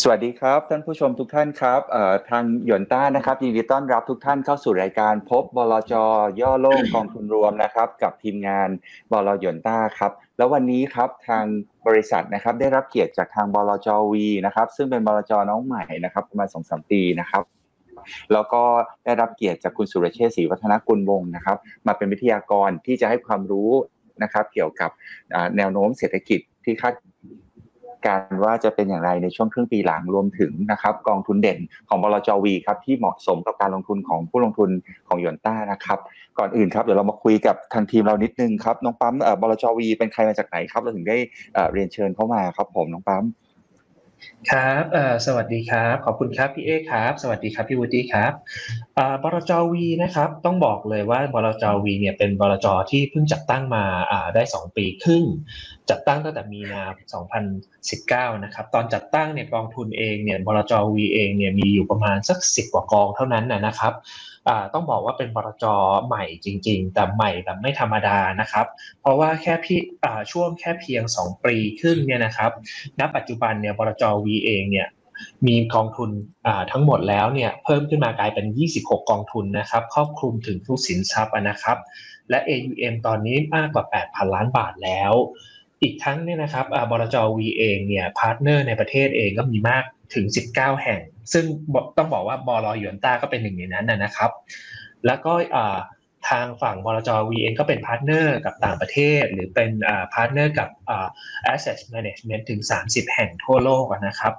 สวัสดีครับ ท่านผู้ชมทุกท่านครับทางหยวนต้านะครับยินดีต้อนรับทุกท่านเข้าสู่รายการพบบลจย่อโล่งกองทุนรวมนะครับ กับทีมงานบลหยวนต้าครับแล้ววันนี้ครับทางบริษัทนะครับได้รับเกียรติจากทางบลจวีนะครับ ซึ่งเป็นบลจน้องใหม่นะครับประมาณสองสามปีนะครับแล้วก็ได้รับเกียรติจากคุณสุรเชษฐศรีวัฒนกุลวงศ์นะครับ มาเป็นวิทยากรที่จะให้ความรู้นะครับ เกี่ยวกับแนวโน้มเศรษฐกิจที่คาด การว่าจะเป็นอย่างไรในช่วงครึ่งปีหลังรวมถึงนะครับกองทุนเด่นของบลจวีครับที่เหมาะสมกับการลงทุนของผู้ลงทุนของยอนต้านะครับ ก่อนอื่นครับเดี๋ยวเรามาคุยกับทางทีมเรานิดนึงครับน้องปั๊มบลจวีเป็นใครมาจากไหนครับเราถึงได้เรียนเชิญเข้ามาครับผมน้องปั๊ม ครับสวัสดีครับ ขอบคุณครับพี่เอครับ สวัสดีครับพี่วูดี้ครับบลจวีนะครับ ต้องบอกเลยว่าบลจวีเนี่ยเป็นบลจที่เพิ่งจัดตั้งมาได้ 2 ปีครึ่ง จัดตั้งตั้งแต่มีนา 2019 นะครับ ตอนจัดตั้งเนี่ยกองทุนเองเนี่ยบลจวีเองเนี่ยมีอยู่ประมาณสักสิบกว่ากองเท่านั้นนะครับต้องบอกว่าเป็นบรจใหม่จริง ๆ แต่ใหม่แบบไม่ธรรมดานะครับ เพราะว่าแค่พี่ช่วงแค่เพียง 2 ปีครึ่งเนี่ยนะครับ ณ ปัจจุบันเนี่ยบรจวีเองเนี่ยมีกองทุนทั้งหมดแล้วเนี่ยเพิ่มขึ้นมากลายเป็น 26 กองทุนนะครับครอบคลุมถึงทุกสินทรัพย์นะครับ และ AUM ตอนนี้มากกว่า 8,000 ล้านบาทแล้ว อีกทั้งเนี่ยนะครับบลจ. วีเองเนี่ย partner ในประเทศเองก็มีมากถึง 19 แห่ง ซึ่งต้องบอกว่าบล. หยวนต้าก็เป็นหนึ่งในนั้นนะครับ แล้วก็ทางฝั่งบลจ. วีเองก็เป็น partner กับต่างประเทศ หรือเป็น partner กับ asset management ถึง 30 แห่งทั่วโลกนะครับ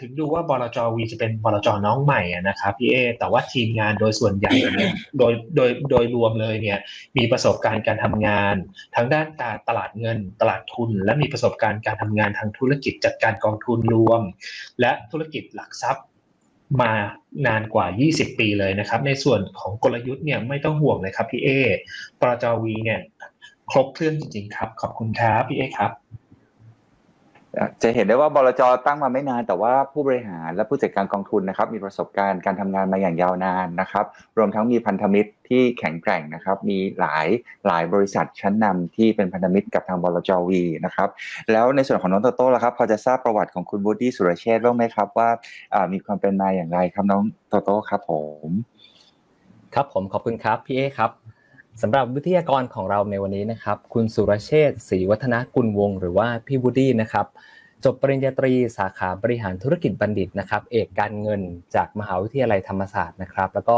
ถึงดูว่าบลจ. วีจะเป็นบลจน้องใหม่นะครับพี่เอแต่ว่าทีมงานโดยส่วนใหญ่เนี่ยโดยโดยโดยรวมเลยเนี่ยมีประสบการณ์การทำงาน ทั้งด้านการตลาดเงินตลาดทุน และมีประสบการณ์การทำงานทางธุรกิจจัดการกองทุนรวม และธุรกิจหลักทรัพย์ มานานกว่า 20 ปีเลยนะครับ ในส่วนของกลยุทธ์เนี่ยไม่ต้องห่วงเลยครับพี่เอปรจวีเนี่ยครบเครื่องจริงๆครับ ขอบคุณครับพี่เอครับ จะเห็นได้ว่าบลจตั้งมาไม่นาน แต่ว่าผู้บริหารและผู้จัดการกองทุนนะครับ มีประสบการณ์การทำงานมาอย่างยาวนานนะครับ รวมทั้งมีพันธมิตรที่แข็งแกร่งนะครับ มีหลายหลายบริษัทชั้นนำที่เป็นพันธมิตรกับทางบลจวีนะครับ แล้วในส่วนของน้องโตโต้ละครับพอจะทราบประวัติของคุณบูดี้สุรเชษฐ์บ้างไหมครับว่ามีความเป็นมาอย่างไรครับน้องโตโต้ครับผม ครับผมขอบคุณครับพี่เอครับ สำหรับวิทยากรของเราในวันนี้นะครับ คุณสุรเชษศรีวัฒนกุลวง หรือว่าพี่บูดี้นะครับจบปริญญาตรีสาขาบริหารธุรกิจบัณฑิตนะครับ เอกการเงินจากมหาวิทยาลัยธรรมศาสตร์นะครับ แล้วก็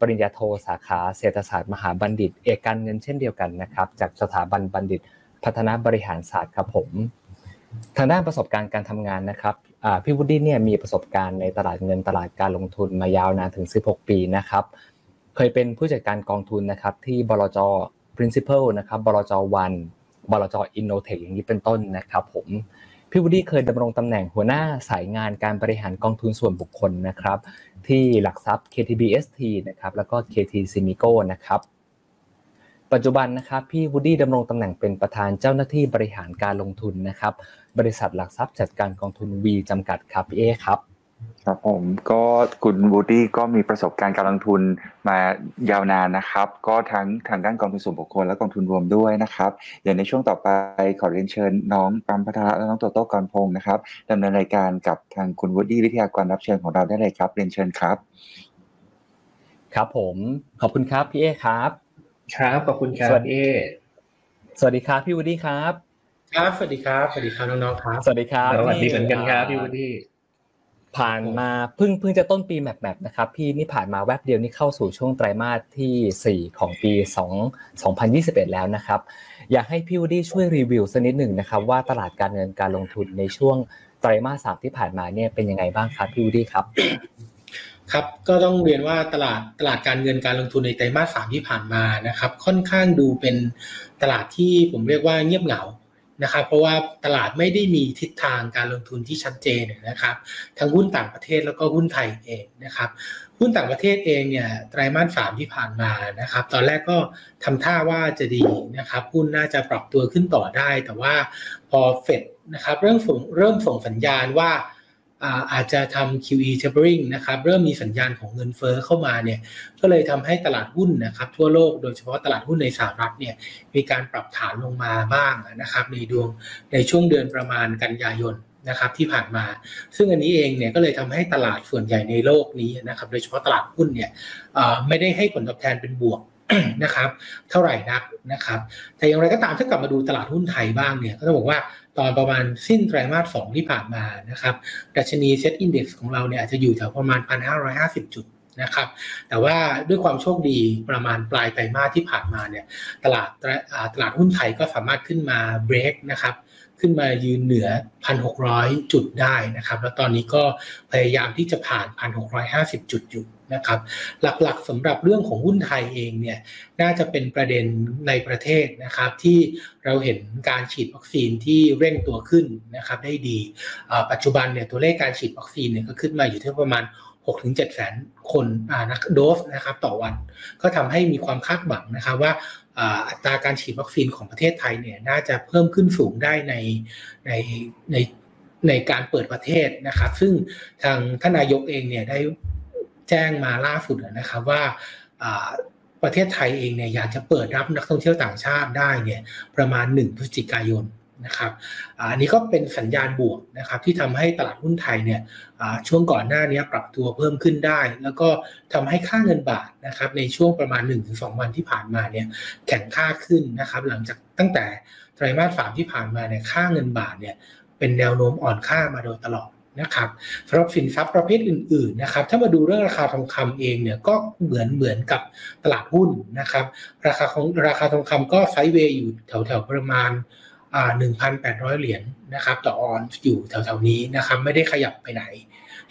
ปริญญาโทสาขาเศรษฐศาสตร์มหาบัณฑิต เอกการเงินเช่นเดียวกันนะครับ จากสถาบันบัณฑิต พัฒนาบริหารศาสตร์ครับผม ทางด้านประสบการณ์การทำงานนะครับพี่วูดดี้เนี่ยมีประสบการณ์ในตลาดเงินตลาดการลงทุนมายาวนานถึง 16 ปีนะครับ เคยเป็นผู้จัดการกองทุนนะครับที่บลจ principal นะครับบลจวันบลจ innotech อย่างนี้เป็นต้นนะครับ ผมพี่วูดี้เคยดำรงตำแหน่งหัวหน้าสายงานการบริหารกองทุนส่วนบุคคลนะครับ ที่หลักทรัพย์ KTBST นะครับแล้วก็ KT ZMICO นะครับปัจจุบันนะครับพี่วูดี้ดำรงตำแหน่งเป็นประธานเจ้าหน้าที่บริหารการลงทุนนะครับ บริษัทหลักทรัพย์จัดการกองทุน V จำกัดครับพี่เอครับ ครับผมก็คุณวูดี้ก็มีประสบการณ์การลงทุนมายาวนานนะครับ ก็ทั้งทางด้านกองทุนส่วนบุคคลและกองทุนรวมด้วยนะครับอย่างในช่วงต่อไปขอเรียนเชิญน้องปัมพัทระและน้องโตโต้กรพงศ์นะครับดำเนินรายการกับทางคุณบูดี้วิทยากรรับเชิญของเราได้เลยครับเรียนเชิญครับ ครับผมขอบคุณครับพี่เอครับครับขอบคุณครับสวัสดีสวัสดีครับพี่วูดี้ครับ ครับสวัสดีครับสวัสดีครับน้องๆครับ สวัสดีครับสวัสดีเหมือนกันครับพี่วูดี้ ผ่านมาเพิ่งเพิ่งจะต้นปีแมพแมพนะครับพี่นี่ผ่านมาแวบเดียวนี่เข้าสู่ช่วงไตรมาสที่ 4 ของปี 2 2021 แล้วนะครับ อยากให้พี่วูดี้ช่วยรีวิวสักนิดหนึ่งนะครับว่าตลาดการเงินการลงทุนในช่วงไตรมาสสามที่ผ่านมาเนี่ยเป็นยังไงบ้างครับพี่วูดี้ครับ ครับก็ต้องเรียนว่าตลาดตลาดการเงินการลงทุนในไตรมาสสามที่ผ่านมานะครับ ค่อนข้างดูเป็นตลาดที่ผมเรียกว่าเงียบเหงา นะครับเพราะว่าตลาดไม่ได้มีทิศทางการลงทุนที่ชัดเจนนะครับ ทั้งหุ้นต่างประเทศแล้วก็หุ้นไทยเองนะครับหุ้นต่างประเทศเองเนี่ยไตรมาสสามที่ผ่านมานะครับ ตอนแรกก็ทำท่าว่าจะดีนะครับหุ้นน่าจะปรับตัวขึ้นต่อได้ แต่ว่าพอเฟดนะครับเริ่มส่งเริ่มส่งสัญญาณว่า อาจจะทำ QE tapering นะครับเริ่มมีสัญญาณของเงินเฟอ้อเข้ามาเนี่ยก็เลยทำให้ตลาดหุ้นนะครับทั่วโลกโดยเฉพาะตลาดหุ้นในสหรัฐเนี่ยมีการปรับฐานลงมาบ้างนะครับในดวงในช่วงเดือนประมาณกันยายนนะครับที่ผ่านมา ซึ่งอันนี้เองเนี่ยก็เลยทำให้ตลาดส่วนใหญ่ในโลกนี้นะครับโดยเฉพาะตลาดหุ้นเนี่ยไม่ได้ให้ผลตอบแทนเป็นบวกนะครับเท่าไหร่นักนะครับแต่อย่างไรก็ตามถ้ากลับมาดูตลาดหุ้นไทยบ้างเนี่ยก็ต้องบอกว่า ตอนประมาณสิ้นไตรมาสสองที่ผ่านมานะครับดัชนีเซ็ตอินดี x ของเราเนี่ยอาจจะอยู่แถวประมาณ 1,550 จุดนะครับแต่ว่าด้วยความโชคดีประมาณปลายไตรมาสที่ผ่านมาเนี่ยตลาดตลาดหุ้นไทยก็สามารถขึ้นมาเบรกนะครับ ขึ้นมายืนเหนือ 1,600 จุดได้นะครับ แล้วตอนนี้ก็พยายามที่จะผ่าน 1,650 จุดอยู่นะครับ หลักๆสำหรับเรื่องของหุ้นไทยเองเนี่ยน่าจะเป็นประเด็นในประเทศนะครับที่เราเห็นการฉีดวัคซีนที่เร่งตัวขึ้นนะครับได้ดี ปัจจุบันเนี่ยตัวเลขการฉีดวัคซีนเนี่ยก็ขึ้นมาอยู่ที่ประมาณ6-7แสนคนนักโดสนะครับต่อวัน ก็ทำให้มีความคาดหวังนะครับว่า อัตราการฉีดวัคซีนของประเทศไทยเนี่ยน่าจะเพิ่มขึ้นสูงได้ในในในในการเปิดประเทศนะครับ ซึ่งทางท่านนายกเองเนี่ยได้แจ้งมาล่าสุดนะครับว่าประเทศไทยเองเนี่ยอยากจะเปิดรับนักท่องเที่ยวต่างชาติได้เนี่ยประมาณ 1 พฤศจิกายน นะครับอันนี้ก็เป็นสัญญาณบวกนะครับที่ทำให้ตลาดหุ้นไทยเนี่ยช่วงก่อนหน้านี้ปรับตัวเพิ่มขึ้นได้ แล้วก็ทำให้ค่าเงินบาทนะครับในช่วงประมาณ 1-2 วันที่ผ่านมาเนี่ยแข็งค่าขึ้นนะครับหลังจากตั้งแต่ไตรมาสสามที่ผ่านมาเนี่ยค่าเงินบาทเนี่ยเป็นแนวโน้มอ่อนค่ามาโดยตลอดนะครับสำหรับสินทรัพย์ประเภทอื่นๆนะครับถ้ามาดูเรื่องราคาทองคำเองเนี่ยก็เหมือนเหมือนกับตลาดหุ้นนะครับราคาของราคาทองคำก็ไซด์เวย์อยู่แถวๆประมาณ 1,800 เหรียญนะครับต่อออนอยู่แถวๆนี้นะครับไม่ได้ขยับไปไหน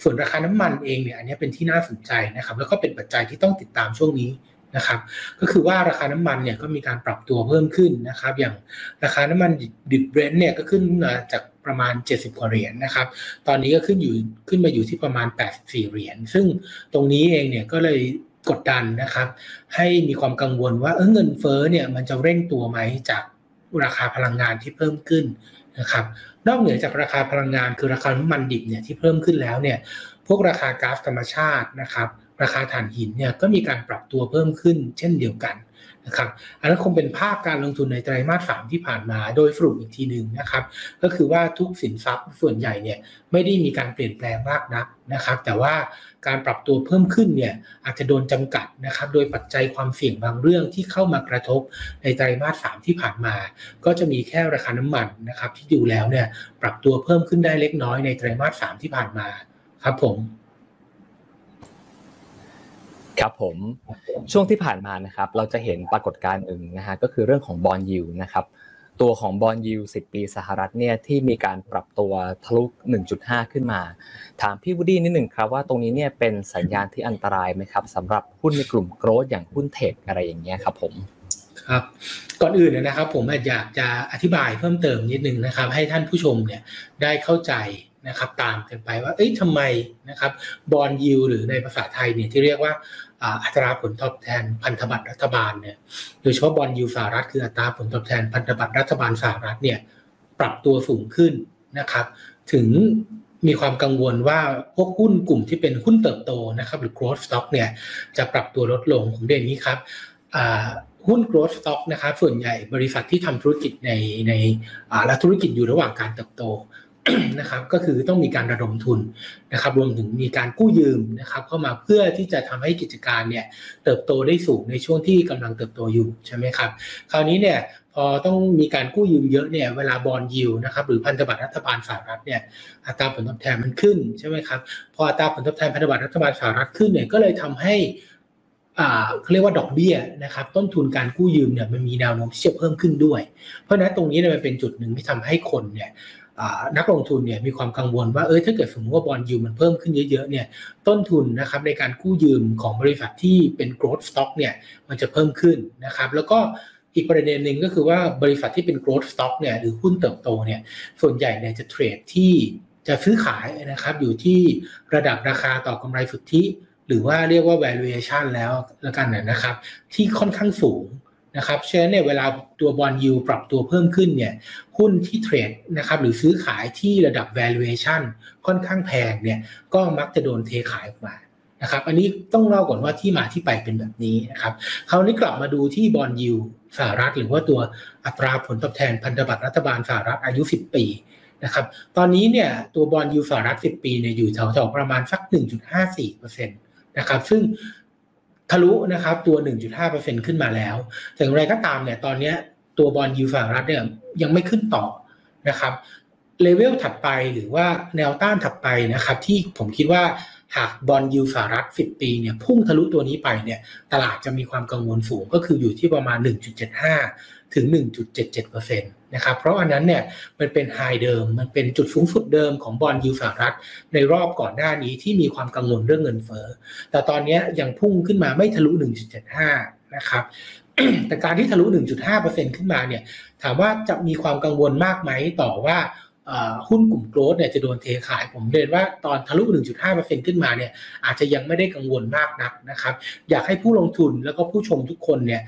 ส่วนราคาน้ำมันเองเนี่ยอันนี้เป็นที่น่าสนใจนะครับแล้วก็เป็นปัจจัยที่ต้องติดตามช่วงนี้นะครับก็คือว่าราคาน้ำมันเนี่ยก็มีการปรับตัวเพิ่มขึ้นนะครับอย่างราคาน้ำมันดิบเบรนท์เนี่ยก็ขึ้นมาจากประมาณ 70 กว่าเหรียญนนะครับ ตอนนี้ก็ขึ้นอยู่ขึ้นมาอยู่ที่ประมาณ 84 เหรียญ ซึ่งตรงนี้เองเนี่ยก็เลยกดดันนะครับ ให้มีความกังวลว่าเออเงินเฟ้อเนี่ยมันจะเร่งตัวไหมจาก ราคาพลังงานที่เพิ่มขึ้นนะครับนอกเหนือจากราคาพลังงานคือราคาน้ำมันดิบเนี่ยที่เพิ่มขึ้นแล้วเนี่ยพวกราคาก๊าซธรรมชาตินะครับ ราคาถ่านหินเนี่ยก็มีการปรับตัวเพิ่มขึ้นเช่นเดียวกันนะครับอันนั้นคงเป็นภาพการลงทุนในไตรมาสสามที่ผ่านมาโดยสรุปอีกทีหนึ่งนะครับ ก็คือว่าทุกสินทรัพย์ส่วนใหญ่เนี่ยไม่ได้มีการเปลี่ยนแปลงมากนักนะครับ แต่ว่าการปรับตัวเพิ่มขึ้นเนี่ยอาจจะโดนจำกัดนะครับโดยปัจจัยความเสี่ยงบางเรื่องที่เข้ามากระทบในไตรมาสสามที่ผ่านมา ก็จะมีแค่ราคาน้ำมันนะครับที่ดูแล้วเนี่ยปรับตัวเพิ่มขึ้นได้เล็กน้อยในไตรมาสสามที่ผ่านมาครับผม ครับผมช่วงที่ผ่านมานะครับเราจะเห็นปรากฏการณ์หนึ่งนะฮะก็คือเรื่องของ bond yield นะครับตัวของ bond yield 10 ปีสหรัฐเนี่ยที่มีการปรับตัวทะลุ 1.5 ขึ้นมา ถามพี่วูดี้นิดหนึ่งครับว่าตรงนี้เนี่ยเป็นสัญญาณที่อันตรายไหมครับสำหรับหุ้นในกลุ่ม growth อย่างหุ้น tech อะไรอย่างเงี้ยครับผมครับก่อนอื่นนะครับผมอยากจะอธิบายเพิ่มเติมนิดนึงนะครับ ให้ท่านผู้ชมเนี่ยได้เข้าใจนะครับตามกันไปว่าเอ้ยทำไมนะครับบอลยูหรือในภาษาไทยเนี่ยที่เรียกว่า อัตราผลตอบแทนพันธบัตรรัฐบาลเนี่ยโดยเฉพาะบอลยูสหรัฐคืออัตราผลตอบแทนพันธบัตรรัฐบาลสหรัฐเนี่ยปรับตัวสูงขึ้นนะครับ ถึงมีความกังวลว่าพวกหุ้นกลุ่มที่เป็นหุ้นเติบโตนะครับหรือ growth stock เนี่ยจะปรับตัวลดลงผมเด่นนี้ครับหุ้น growth stock นะครับส่วนใหญ่บริษัทที่ทำธุรกิจในในและธุรกิจอยู่ระหว่างการเติบโต นะครับก็คือต้องมีการระดมทุนนะครับรวมถึงมีการกู้ยืมนะครับเข้ามาเพื่อที่จะทำให้กิจการเนี่ยเติบโตได้สูงในช่วงที่กำลังเติบโตอยู่ใช่ไหมครับคราวนี้เนี่ยพอต้องมีการกู้ยืมเยอะเนี่ยเวลาบอลยิวนะครับหรือพันธบัตรรัฐบาลสหรัฐเนี่ยอัตราผลตอบแทนมันขึ้นใช่ไหมครับพออัตราผลตอบแทนพันธบัตรรัฐบาลสหรัฐขึ้นเนี่ยก็เลยทำให้เขาเรียกว่าดอกเบี้ยนะครับต้นทุนการกู้ยืมเนี่ยมันมีแนวโน้มที่จะเพิ่มขึ้นด้วย เพราะนั้นตรงนี้เนี่ยมันเป็นจุดหนึ่งที่ทำให้คนเนี่ย นักลงทุนเนี่ยมีความกังวลว่าเออถ้าเกิดสมมติว่าบอลยูมันเพิ่มขึ้นเยอะๆเนี่ยต้นทุนนะครับในการกู้ยืมของบริษัทที่เป็น growth stock เนี่ยมันจะเพิ่มขึ้นนะครับแล้วก็อีกประเด็นหนึ่งก็คือว่าบริษัทที่เป็น growth stock เนี่ยหรือหุ้นเติบโตเนี่ยส่วนใหญ่เนี่ยจะเทรดที่จะซื้อขายนะครับอยู่ที่ระดับราคาต่อกำไรสุทธิ หรือว่าเรียกว่า valuation แล้วล้วกันนะครับที่ค่อนข้างสูง นะครับเช่นเนี่ยเวลาตัวบอลยูปรับตัวเพิ่มขึ้นเนี่ยหุ้นที่เทรดนะครับหรือซื้อขายที่ระดับ valuation ค่อนข้างแพงเนี่ยก็มักจะโดนเทขายออกมานะครับอันนี้ต้องเล่าก่อนว่าที่มาที่ไปเป็นแบบนี้นะครับคราวนี้กลับมาดูที่บอลยูสหรัฐ หรือว่าตัวอัตราผลตอบแทนพันธบัตรรัฐบาลสหรัฐอายุ 10 ปีนะครับตอนนี้เนี่ยตัว bond yield สหรัฐ 10 ปีเนี่ยอยู่แถวๆประมาณสัก 1.54%นะครับซึ่ง ทะลุนะครับตัว 1.5%ขึ้นมาแล้ว แต่อย่างไรก็ตามเนี่ยตอนนี้ตัว bond yield สหรัฐเนี่ยยังไม่ขึ้นต่อนะครับเลเวลถัดไปหรือว่าแนวต้านถัดไปนะครับที่ผมคิดว่าหาก bond yield สหรัฐ 10 ปีเนี่ยพุ่งทะลุตัวนี้ไปเนี่ยตลาดจะมีความกังวลสูงก็คืออยู่ที่ประมาณ 1.75 ถึง 1.77%นะครับเพราะอันนั้นเนี่ยมันเป็นไฮเดิมมันเป็นจุดสูงสุดเดิมของบอลยูสหรัฐในรอบก่อนหน้านี้ที่มีความกังวลเรื่องเงินเฟ้อแต่ตอนนี้ยังพุ่งขึ้นมาไม่ทะลุ 1.75 นะครับแต่การที่ทะลุ 1.5%ขึ้นมาเนี่ยถามว่าจะมีความกังวลมากไหมต่อว่า หุ้นกลุ่มโกลด์เนี่ยจะโดนเทขาย ผมเรียนว่าตอนทะลุ 1.5%ขึ้นมาเนี่ยอาจจะยังไม่ได้กังวลมากนักนะครับ อยากให้ผู้ลงทุนแล้วก็ผู้ชมทุกคนเนี่ย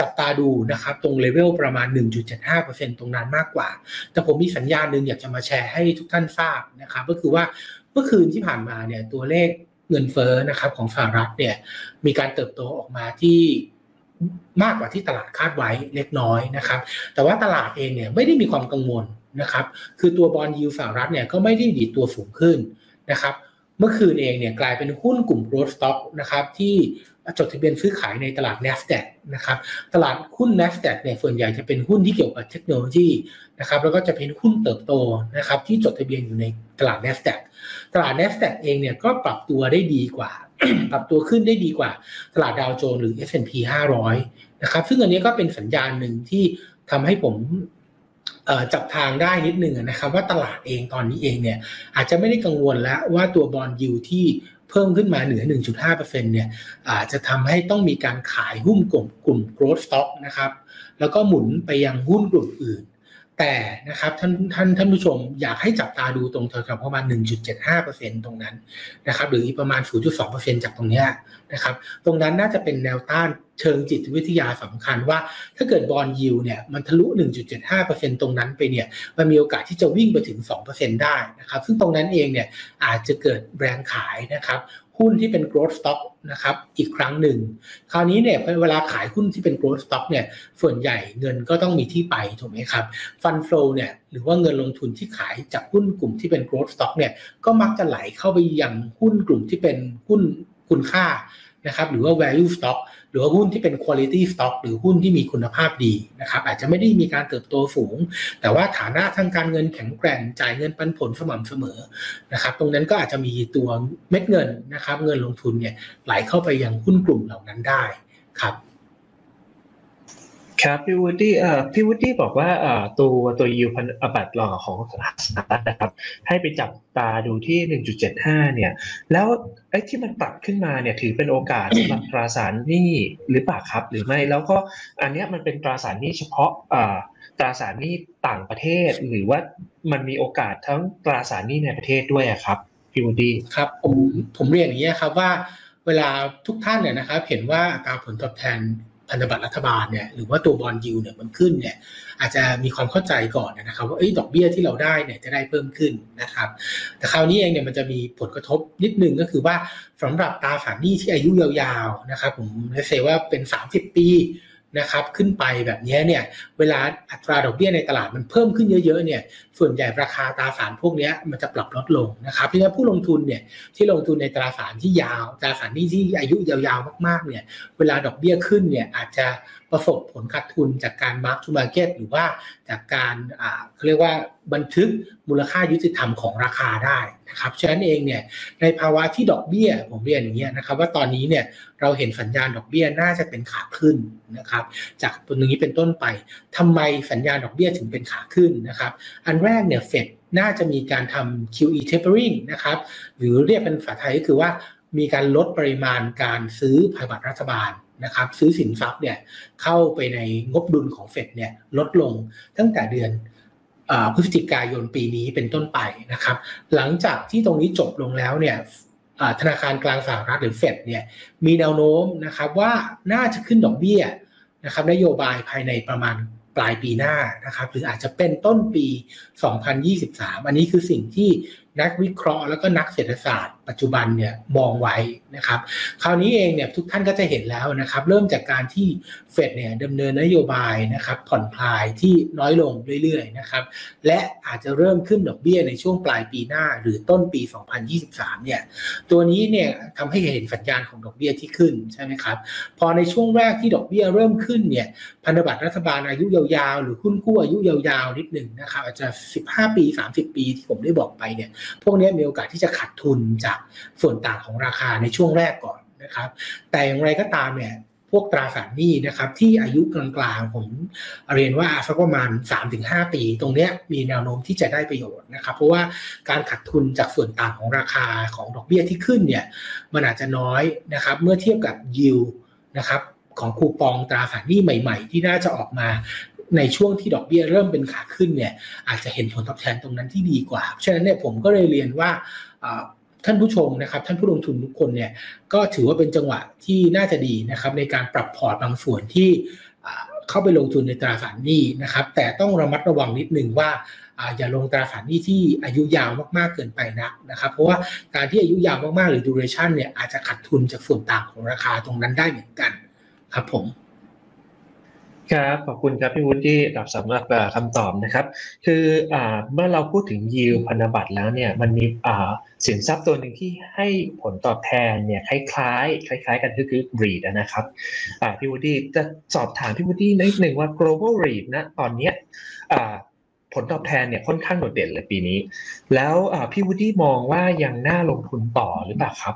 จับตาดูนะครับตรงเลเวลประมาณ 1.75%ตรงนั้นมากกว่า แต่ผมมีสัญญาณหนึ่งอยากจะมาแชร์ให้ทุกท่านทราบนะครับก็คือว่าเมื่อคืนที่ผ่านมาเนี่ยตัวเลขเงินเฟ้อนะครับของสหรัฐเนี่ยมีการเติบโตออกมาที่มากกว่าที่ตลาดคาดไว้เล็กน้อยนะครับ แต่ว่าตลาดเองเนี่ยไม่ได้มีความกังวล นะครับ คือตัวบอลยูสหรัฐเนี่ยก็ไม่ได้ดีตัวสูงขึ้นนะครับ เมื่อคืนเองเนี่ยกลายเป็นหุ้นกลุ่ม growth stock นะครับที่จดทะเบียนซื้อขายในตลาด NASDAQ นะครับ ตลาดหุ้น NASDAQ เนี่ยส่วนใหญ่จะเป็นหุ้นที่เกี่ยวกับเทคโนโลยีนะครับ แล้วก็จะเป็นหุ้นเติบโตนะครับที่จดทะเบียนอยู่ในตลาด NASDAQ ตลาด NASDAQ เองเนี่ยก็ปรับตัวได้ดีกว่า ปรับตัวขึ้นได้ดีกว่า ตลาดดาวโจนส์หรือ S&P 500 นะครับ ซึ่งอันนี้ก็เป็นสัญญาณหนึ่งที่ทำให้ผม จับทางได้นิดหนึ่งนะครับว่าตลาดเองตอนนี้เองเนี่ยอาจจะไม่ได้กังวลแล้วว่าตัวบอลยูที่เพิ่มขึ้นมาเหนือ 1.5%เนี่ยอาจจะทำให้ต้องมีการขายหุ้นกลุ่มกลุ่ม growth stock นะครับแล้วก็หมุนไปยังหุ้นกลุ่มอื่น แต่นะครับท่านท่านท่านผู้ชมอยากให้จับตาดูตรงแถวๆประมาณ 1.75%ตรงนั้นนะครับหรืออีกประมาณ 0.2%จากตรงนี้นะครับตรงนั้นน่าจะเป็นแนวต้านเชิงจิตวิทยาสำคัญว่า ถ้าเกิดบอลยิวเนี่ยมันทะลุ 1.75%ตรงนั้นไปเนี่ยมันมีโอกาสที่จะวิ่งไปถึง 2%ได้นะครับซึ่งตรงนั้นเองเนี่ยอาจจะเกิดแรงขายนะครับ หุ้นที่เป็น growth stock นะครับอีกครั้งหนึ่ง คราวนี้เนี่ยเวลาขายหุ้นที่เป็น growth stock เนี่ยส่วนใหญ่เงินก็ต้องมีที่ไปถูกไหมครับ fund flow เนี่ยหรือว่าเงินลงทุนที่ขายจากหุ้นกลุ่มที่เป็น growth stock เนี่ยก็มักจะไหลเข้าไปยังหุ้นกลุ่มที่เป็นหุ้นคุณค่านะครับหรือว่า value stock หรือหุ้นที่เป็น quality stock หรือหุ้นที่มีคุณภาพดีนะครับอาจจะไม่ได้มีการเติบโตสูง แต่ว่าฐานะทางการเงินแข็งแกร่งจ่ายเงินปันผลสม่ำเสมอนะครับตรงนั้นก็อาจจะมีตัวเม็ดเงินนะครับเงินลงทุนเนี่ยไหลเข้าไปยังหุ้นกลุ่มเหล่านั้นได้ครับ ครับพี่วูดดี้เอ่อพี่วูดดี้บอกว่าเอ่อตัวตัวยูพันบัตรหล่อของสหรัฐนะครับ ให้ไปจับตาดูที่ 1.75 เนี่ย แล้วไอ้ที่มันปรับขึ้นมาเนี่ยถือเป็นโอกาสสำหรับตราสารหนี้หรือเปล่าครับ หรือไม่แล้วก็อันนี้มันเป็นตราสารหนี้เฉพาะเอ่อตราสารหนี้ต่างประเทศ หรือว่ามันมีโอกาสทั้งตราสารหนี้ในประเทศด้วยครับพี่วูดดี้ครับผมผมเรียนอย่างนี้ครับว่าเวลาทุกท่านเนี่ยนะครับเห็นว่าอัตราผลตอบแทน พันธบัตรรัฐบาลเนี่ยหรือว่าตัวบอลยูเนี่ยมันขึ้นเนี่ยอาจจะมีความเข้าใจก่อนนะครับว่าดอกเบี้ยที่เราได้เนี่ยจะได้เพิ่มขึ้นนะครับ แต่คราวนี้เองเนี่ยมันจะมีผลกระทบนิดนึงก็คือว่าสำหรับตาสารหนี้ที่อายุยาวๆนะครับผมเลเซว่าเป็น 30 ปี นะครับขึ้นไปแบบนี้เนี่ยเวลาอัตราดอกเบี้ยในตลาดมันเพิ่มขึ้นเยอะๆเนี่ยส่วนใหญ่ราคาตราสารพวกนี้มันจะปรับลดลงนะครับเพราะฉะนั้นผู้ลงทุนเนี่ยที่ลงทุนในตราสารที่ยาวตราสารนี้ที่อายุยาวๆมากๆเนี่ยเวลาดอกเบี้ยขึ้นเนี่ยอาจจะ ประสบผลขาดทุนจากการ mark to market หรือว่าจากการเขาเรียกว่าบันทึกมูลค่ายุติธรรมของราคาได้นะครับฉะนั้นเองเนี่ยในภาวะที่ดอกเบี้ยผมเรียนอย่างเงี้ยนะครับว่าตอนนี้เนี่ยเราเห็นสัญญาณดอกเบี้ยน่าจะเป็นขาขึ้นนะครับจากตัวนี้เป็นต้นไปทำไมสัญญาณดอกเบี้ยถึงเป็นขาขึ้นนะครับอันแรกเนี่ยเฟดน่าจะมีการทำ QE tapering นะครับหรือเรียกเป็นภาษาไทยก็คือว่ามีการลดปริมาณการซื้อพันธบัตรรัฐบาล นะครับซื้อสินทรัพย์เนี่ยเข้าไปในงบดุลของเฟดเนี่ยลดลงตั้งแต่เดือนพฤศจิกายนปีนี้เป็นต้นไปนะครับ หลังจากที่ตรงนี้จบลงแล้วเนี่ยธนาคารกลางสหรัฐหรือเฟดเนี่ยมีแนวโน้มนะครับว่าน่าจะขึ้นดอกเบี้ยนะครับนโยบายภายในประมาณปลายปีหน้านะครับหรืออาจจะเป็นต้นปี 2023 อันนี้คือสิ่งที่นักวิเคราะห์แล้วก็นักเศรษฐศาสตร์ ปัจจุบันเนี่ยมองไว้นะครับ คราวนี้เองเนี่ยทุกท่านก็จะเห็นแล้วนะครับ เริ่มจากการที่เฟดเนี่ยดำเนินนโยบายนะครับ ผ่อนคลายที่น้อยลงเรื่อยๆนะครับ และอาจจะเริ่มขึ้นดอกเบี้ยในช่วงปลายปีหน้าหรือต้นปี 2023 เนี่ย ตัวนี้เนี่ยทำให้เห็นสัญญาณของดอกเบี้ยที่ขึ้นใช่ไหมครับ พอในช่วงแรกที่ดอกเบี้ยเริ่มขึ้นเนี่ย พันธบัตรรัฐบาลอายุยาวๆ หรือหุ้นกู้อายุยาวๆนิดหนึ่งนะครับอาจจะ 15 ปี 30 ปีที่ผมได้บอกไปเนี่ยพวกนี้มีโอกาสที่จะขาดทุนจากส่วนต่างของราคาในช่วงแรกก่อนนะครับ แต่อย่างไรก็ตามเนี่ยพวกตราสารหนี้นะครับที่อายุกลางๆผมเรียนว่าสักประมาณ 3-5 ปี ตรงนี้มีแนวโน้มที่จะได้ประโยชน์นะครับ เพราะว่าการขาดทุนจากส่วนต่างของราคาของดอกเบี้ยที่ขึ้นเนี่ยมันอาจจะน้อยนะครับเมื่อเทียบกับยิวนะครับของคูปองตราสารหนี้ใหม่ ๆ ที่น่าจะออกมา ในช่วงที่ดอกเบี้ยเริ่มเป็นขาขึ้นเนี่ยอาจจะเห็นผลตอบแทนตรงนั้นที่ดีกว่า ฉะนั้นเนี่ยผมก็เลยเรียนว่าท่านผู้ชมนะครับท่านผู้ลงทุนทุกคนเนี่ยก็ถือว่าเป็นจังหวะที่น่าจะดีนะครับในการปรับพอร์ตบางส่วนที่เข้าไปลงทุนในตราสารหนี้นะครับแต่ต้องระมัดระวังนิดนึงว่าอย่าลงตราสารหนี้ที่อายุยาวมากๆเกินไปนักนะครับเพราะว่าการที่อายุยาวมากๆหรือ duration เนี่ยอาจจะขาดทุนจากส่วนต่างของราคาตรงนั้นได้เหมือนกันครับผม ครับขอบคุณครับพี่วุฒิรับสำหรับคำตอบนะครับ คือเมื่อเราพูดถึงยิวพันธบัตรแล้วเนี่ยมันมีสินทรัพย์ตัวหนึ่งที่ให้ผลตอบแทนเนี่ยคล้ายๆ คล้าย ๆ กันก็คือ REIT นะครับพี่วุฒิจะสอบถามพี่วุฒินิดหนึ่งว่า global REIT นะตอนเนี้ยผลตอบแทนเนี่ยค่อนข้างโดดเด่นเลยปีนี้ แล้วพี่วุฒิมองว่ายังน่าลงทุนต่อหรือเปล่าครับ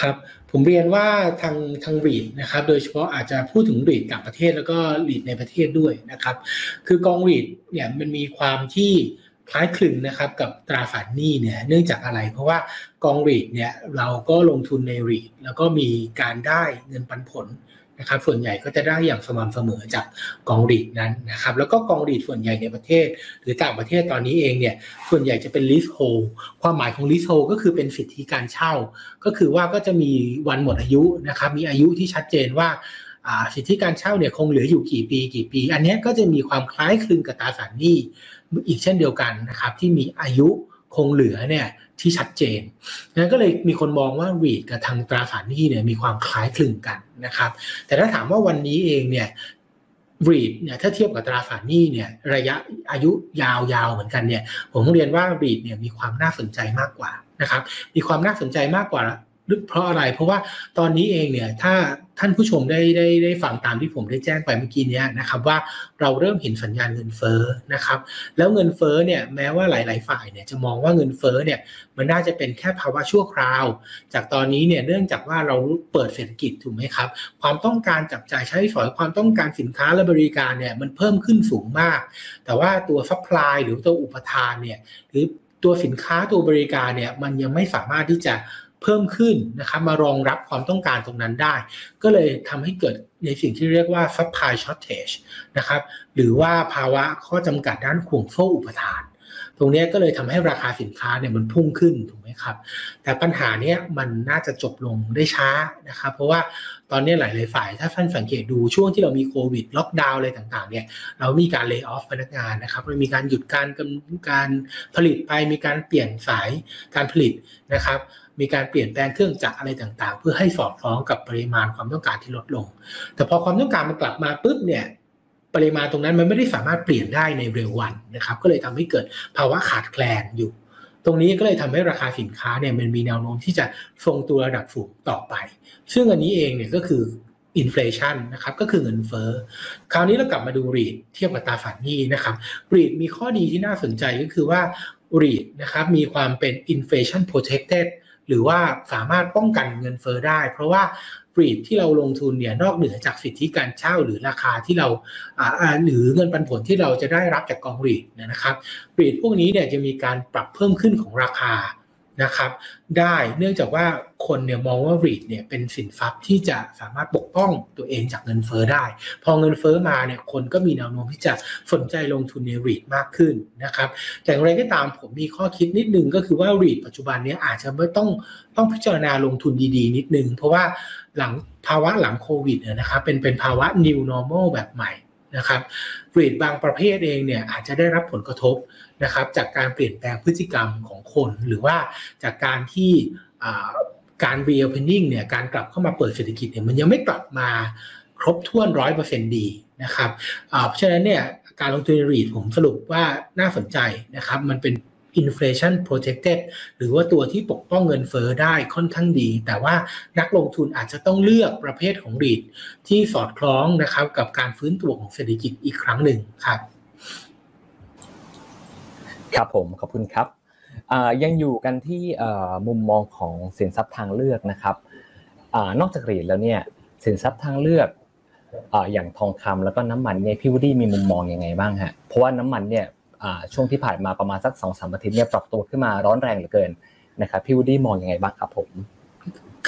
ครับผมเรียนว่าทางทางรีดนะครับโดยเฉพาะอาจจะพูดถึงรีดต่างประเทศแล้วก็รีดในประเทศด้วยนะครับ คือกองรีดเนี่ยมันมีความที่คล้ายคลึงนะครับกับตราสารหนี้เนี่ยเนื่องจากอะไร เพราะว่ากองรีดเนี่ยเราก็ลงทุนในรีดแล้วก็มีการได้เงินปันผล นะครับส่วนใหญ่ก็จะได้อย่างสม่ำเสมอจากกองรีดนั้นนะครับแล้วก็กองรีดส่วนใหญ่ในประเทศ หรือต่างประเทศตอนนี้เองเนี่ยส่วนใหญ่จะเป็น lease hold ความหมายของ lease hold ก็คือเป็นสิทธิการเช่า ก็คือว่าก็จะมีวันหมดอายุนะครับมีอายุที่ชัดเจนว่าสิทธิการเช่าเนี่ยคงเหลืออยู่กี่ปีกี่ปี อันนี้ก็จะมีความคล้ายคลึงกับตราสารหนี้อีกเช่นเดียวกันนะครับที่มีอายุคงเหลือเนี่ย ที่ชัดเจนนั้นก็เลยมีคนมองว่ารีดกับทางตราสารหนี้เนี่ยมีความคล้ายคลึงกันนะครับ แต่ถ้าถามว่าวันนี้เองเนี่ยรีดเนี่ยถ้าเทียบกับตราสารหนี้เนี่ยระยะอายุยาวๆเหมือนกันเนี่ยผมเรียนว่ารีดเนี่ยมีความน่าสนใจมากกว่านะครับมีความน่าสนใจมากกว่าเพราะอะไร เพราะว่าตอนนี้เองเนี่ยถ้าท่านผู้ชมได้ได้ได้ฟังตามที่ผมได้แจ้งไปเมื่อกี้นี้นะครับว่าเราเริ่มเห็นสัญญาณเงินเฟ้อนะครับ แล้วเงินเฟ้อเนี่ยแม้ว่าหลาย ๆ ฝ่ายเนี่ยจะมองว่าเงินเฟ้อเนี่ยมันน่าจะเป็นแค่ภาวะชั่วคราว จากตอนนี้เนี่ยเนื่องจากว่าเราเปิดเศรษฐกิจถูกไหมครับ ความต้องการจับจ่ายใช้สอยความต้องการสินค้าและบริการเนี่ยมันเพิ่มขึ้นสูงมาก แต่ว่าตัว supply หรือตัวอุปทานเนี่ยหรือตัวสินค้าตัวบริการเนี่ยมันยังไม่สามารถที่จะ เพิ่มขึ้นนะครับมารองรับความต้องการตรงนั้นได้ ก็เลยทำให้เกิดในสิ่งที่เรียกว่า supply shortage นะครับหรือว่าภาวะข้อจำกัดด้านห่วงโซ่อุปทาน ตรงนี้ก็เลยทำให้ราคาสินค้าเนี่ยมันพุ่งขึ้นถูกไหมครับ แต่ปัญหาเนี้ยมันน่าจะจบลงได้ช้านะครับเพราะว่าตอนนี้หลาย ๆ ฝ่าย ถ้าท่านสังเกตดูช่วงที่เรามีโควิด ล็อกดาวน์อะไรต่าง ๆ เนี่ย เรามีการเลิกออฟพนักงานนะครับเรามีการหยุดการการผลิตไป มีการเปลี่ยนสายการผลิตนะครับ มีการเปลี่ยนแปลงเครื่องจักรอะไรต่างๆ เพื่อให้สอดคล้องกับปริมาณความต้องการที่ลดลง แต่พอความต้องการมันกลับมาปุ๊บเนี่ยปริมาณตรงนั้นมันไม่ได้สามารถเปลี่ยนได้ในเร็ววันนะครับ ก็เลยทำให้เกิดภาวะขาดแคลนอยู่ ตรงนี้ก็เลยทำให้ราคาสินค้าเนี่ยมันมีแนวโน้มที่จะทรงตัวระดับสูงต่อไป ซึ่งอันนี้เองเนี่ยก็คือ inflation นะครับก็คือเงินเฟ้อคราวนี้เรากลับมาดู REIT เทียบกับตราสารหนี้นะครับ REIT มีข้อดีที่น่าสนใจก็คือว่ารีดนะครับมีความเป็น inflation protected หรือว่าสามารถป้องกันเงินเฟอ้อได้ เพราะว่าปรีดที่เราลงทุนเนี่ยนอกเหนือจากสิทธิการเช่าหรือราคาที่เราหรือเงินปันผลที่เราจะได้รับจากกองรีดนะครับปรีดพวกนี้เนี่ยจะมีการปรับเพิ่มขึ้นของราคา นะครับ ได้เนื่องจากว่าคนเนี่ยมองว่ารีดเนี่ยเป็นสินทรัพย์ที่จะสามารถปกป้องตัวเองจากเงินเฟอ้อได้ พอเงินเฟอ้อมาเนี่ยคนก็มีแนวโน้มที่จะสนใจลงทุนในรีดมากขึ้นนะครับ แต่อย่างไรก็ตามผมมีข้อคิดนิดนึงก็คือว่ารีดปัจจุบันนี้อาจจะไม่ต้องต้องพิจารณาลงทุนดีๆ นิดนึง เพราะว่าหลังภาวะหลังโควิดเนี่ยนะครับเป็นเป็นภาวะ new normal แบบใหม่นะครับเรทบางประเภทเองเนี่ยอาจจะได้รับผลกระทบ นะครับจากการเปลี่ยนแปลงพฤติกรรมของคนหรือว่าจากการที่การ reopening เนี่ยการกลับเข้ามาเปิดเศรษฐกิจเนี่ยมันยังไม่กลับมาครบถ้วนร้อยเปอร์เซ็นดีนะครับเพราะฉะนั้นเนี่ยการลงทุนในรีทผมสรุปว่าน่าสนใจนะครับมันเป็น inflation protected หรือว่าตัวที่ปกป้องเงินเฟอ้อได้ค่อนข้างดี แต่ว่านักลงทุนอาจจะต้องเลือกประเภทของรีทที่สอดคล้องนะครับกับการฟื้นตัวของเศรษฐกิจอีกครั้งหนึ่งครับ ครับผมขอบคุณครับยังอยู่กันที่มุมมองของสินทรัพย์ทางเลือกนะครับอนอกจาก REIT แล้วเนี่ยสินทรัพย์ทางเลือกอย่างทองคำแล้วก็น้ำมันเนี่ยพี่วูดดี้มีมุมมองยังไงบ้างฮะเพราะว่าน้ำมันเนี่ยช่วงที่ผ่านมาประมาณสักสองสามอาทิตย์เนี่ยปรับตัวขึ้นมาร้อนแรงเหลือเกินนะครับพี่วูดดี้มองยังไงบ้างครับผม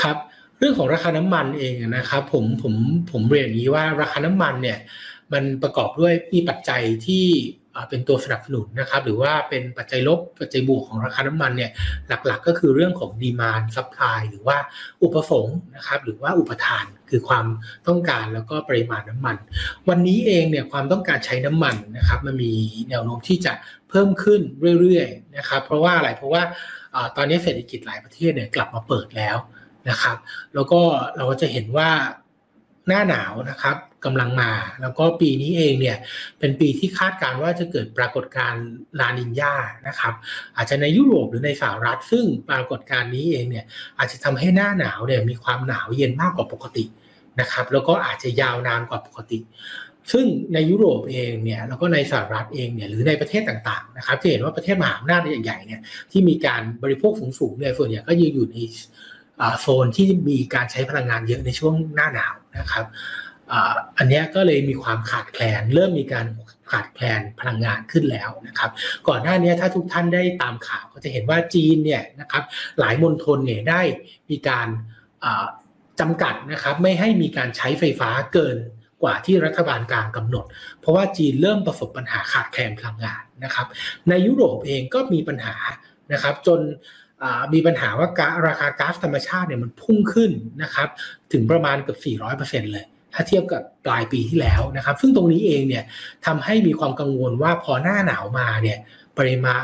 ครับเรื่องของราคาน้ำมันเองนะครับผมผมผมเรียนนี้ว่าราคาน้ำมันเนี่ยมันประกอบด้วยมีปัจจัยที่ เป็นตัวสนับสนุนนะครับหรือว่าเป็นปัจจัยลบปัจจัยบวกของราคาน้ำมันเนี่ยหลักๆ ก็คือเรื่องของ demand supply หรือว่าอุปสงค์นะครับหรือว่าอุปทานคือความต้องการแล้วก็ปริมาณน้ำมัน วันนี้เองเนี่ยความต้องการใช้น้ำมันนะครับมันมีแนวโน้มที่จะเพิ่มขึ้นเรื่อยๆนะครับเพราะว่าอะไรเพราะว่าตอนนี้เศรษฐกิจหลายประเทศเนี่ยกลับมาเปิดแล้วนะครับ แล้วก็เราก็จะเห็นว่าหน้าหนาวนะครับ กำลังมา แล้วก็ปีนี้เองเนี่ยเป็นปีที่คาดการณ์ว่าจะเกิดปรากฏการณ์ลานินยานะครับอาจจะในยุโรปหรือในสหรัฐ ซึ่งปรากฏการณ์นี้เองเนี่ยอาจจะทำให้หน้าหนาวเนี่ยมีความหนาวเย็นมากกว่าปกตินะครับแล้วก็อาจจะยาวนานกว่าปกติ ซึ่งในยุโรปเองเนี่ยแล้วก็ในสหรัฐเองเนี่ยหรือในประเทศต่างๆนะครับจะเห็นว่าประเทศมหาอำนาจใหญ่ๆเนี่ยที่มีการบริโภคสูงๆเนี่ยส่วนใหญ่ก็ยังอยู่ในโซนที่มีการใช้พลังงานเยอะในช่วงหน้าหนาวนะครับ อันนี้ก็เลยมีความขาดแคลน เริ่มมีการขาดแคลนพลังงานขึ้นแล้วนะครับ ก่อนหน้านี้ถ้าทุกท่านได้ตามข่าวก็จะเห็นว่าจีนเนี่ยนะครับหลายมณฑลเนี่ยได้มีการจำกัดนะครับไม่ให้มีการใช้ไฟฟ้าเกินกว่าที่รัฐบาลกลางกำหนด เพราะว่าจีนเริ่มประสบปัญหาขาดแคลนพลังงานนะครับ ในยุโรปเองก็มีปัญหานะครับจนมีปัญหาว่าราคาก๊าซธรรมชาติเนี่ยมันพุ่งขึ้นนะครับถึงประมาณเกือบ400%เลย ถ้าเทียบกับปลายปีที่แล้วนะครับ ซึ่งตรงนี้เองเนี่ยทำให้มีความกังวลว่าพอหน้าหนาวมาเนี่ยปริมาณ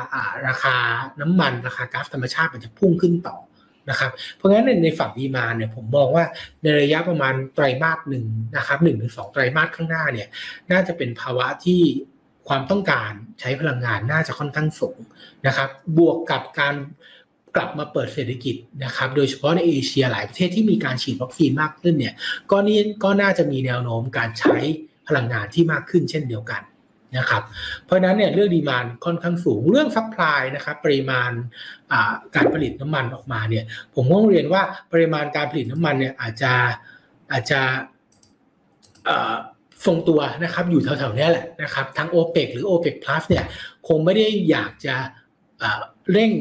ราคาน้ำมันราคาก๊าซธรรมชาติมันจะพุ่งขึ้นต่อนะครับเพราะงั้นในฝั่งดีมาเนี่ยผมมองว่าในระยะประมาณไตรมาสหนึ่งนะครับหนึ่งหรือสองไตรมาสข้างหน้าเนี่ยน่าจะเป็นภาวะที่ความต้องการใช้พลังงานน่าจะค่อนข้างสูงนะครับบวกกับการ กลับมาเปิดเศรษฐกิจนะครับ โดยเฉพาะในเอเชียหลายประเทศที่มีการฉีดวัคซีนมากขึ้นเนี่ยก็นี่ก็น่าจะมีแนวโน้มการใช้พลังงานที่มากขึ้นเช่นเดียวกันนะครับเพราะฉะนั้นเนี่ยเรื่อง demand ค่อนข้างสูงเรื่อง supply นะครับปริมาณการผลิตน้ำมันออกมาเนี่ยผมต้องเรียนว่าปริมาณการผลิตน้ำมันเนี่ยอาจจะอาจจะทรงตัวนะครับอยู่แถวๆนี้แหละนะครับทั้ง OPEC หรือ OPEC plus เนี่ยคงไม่ได้อยากจะเร่ง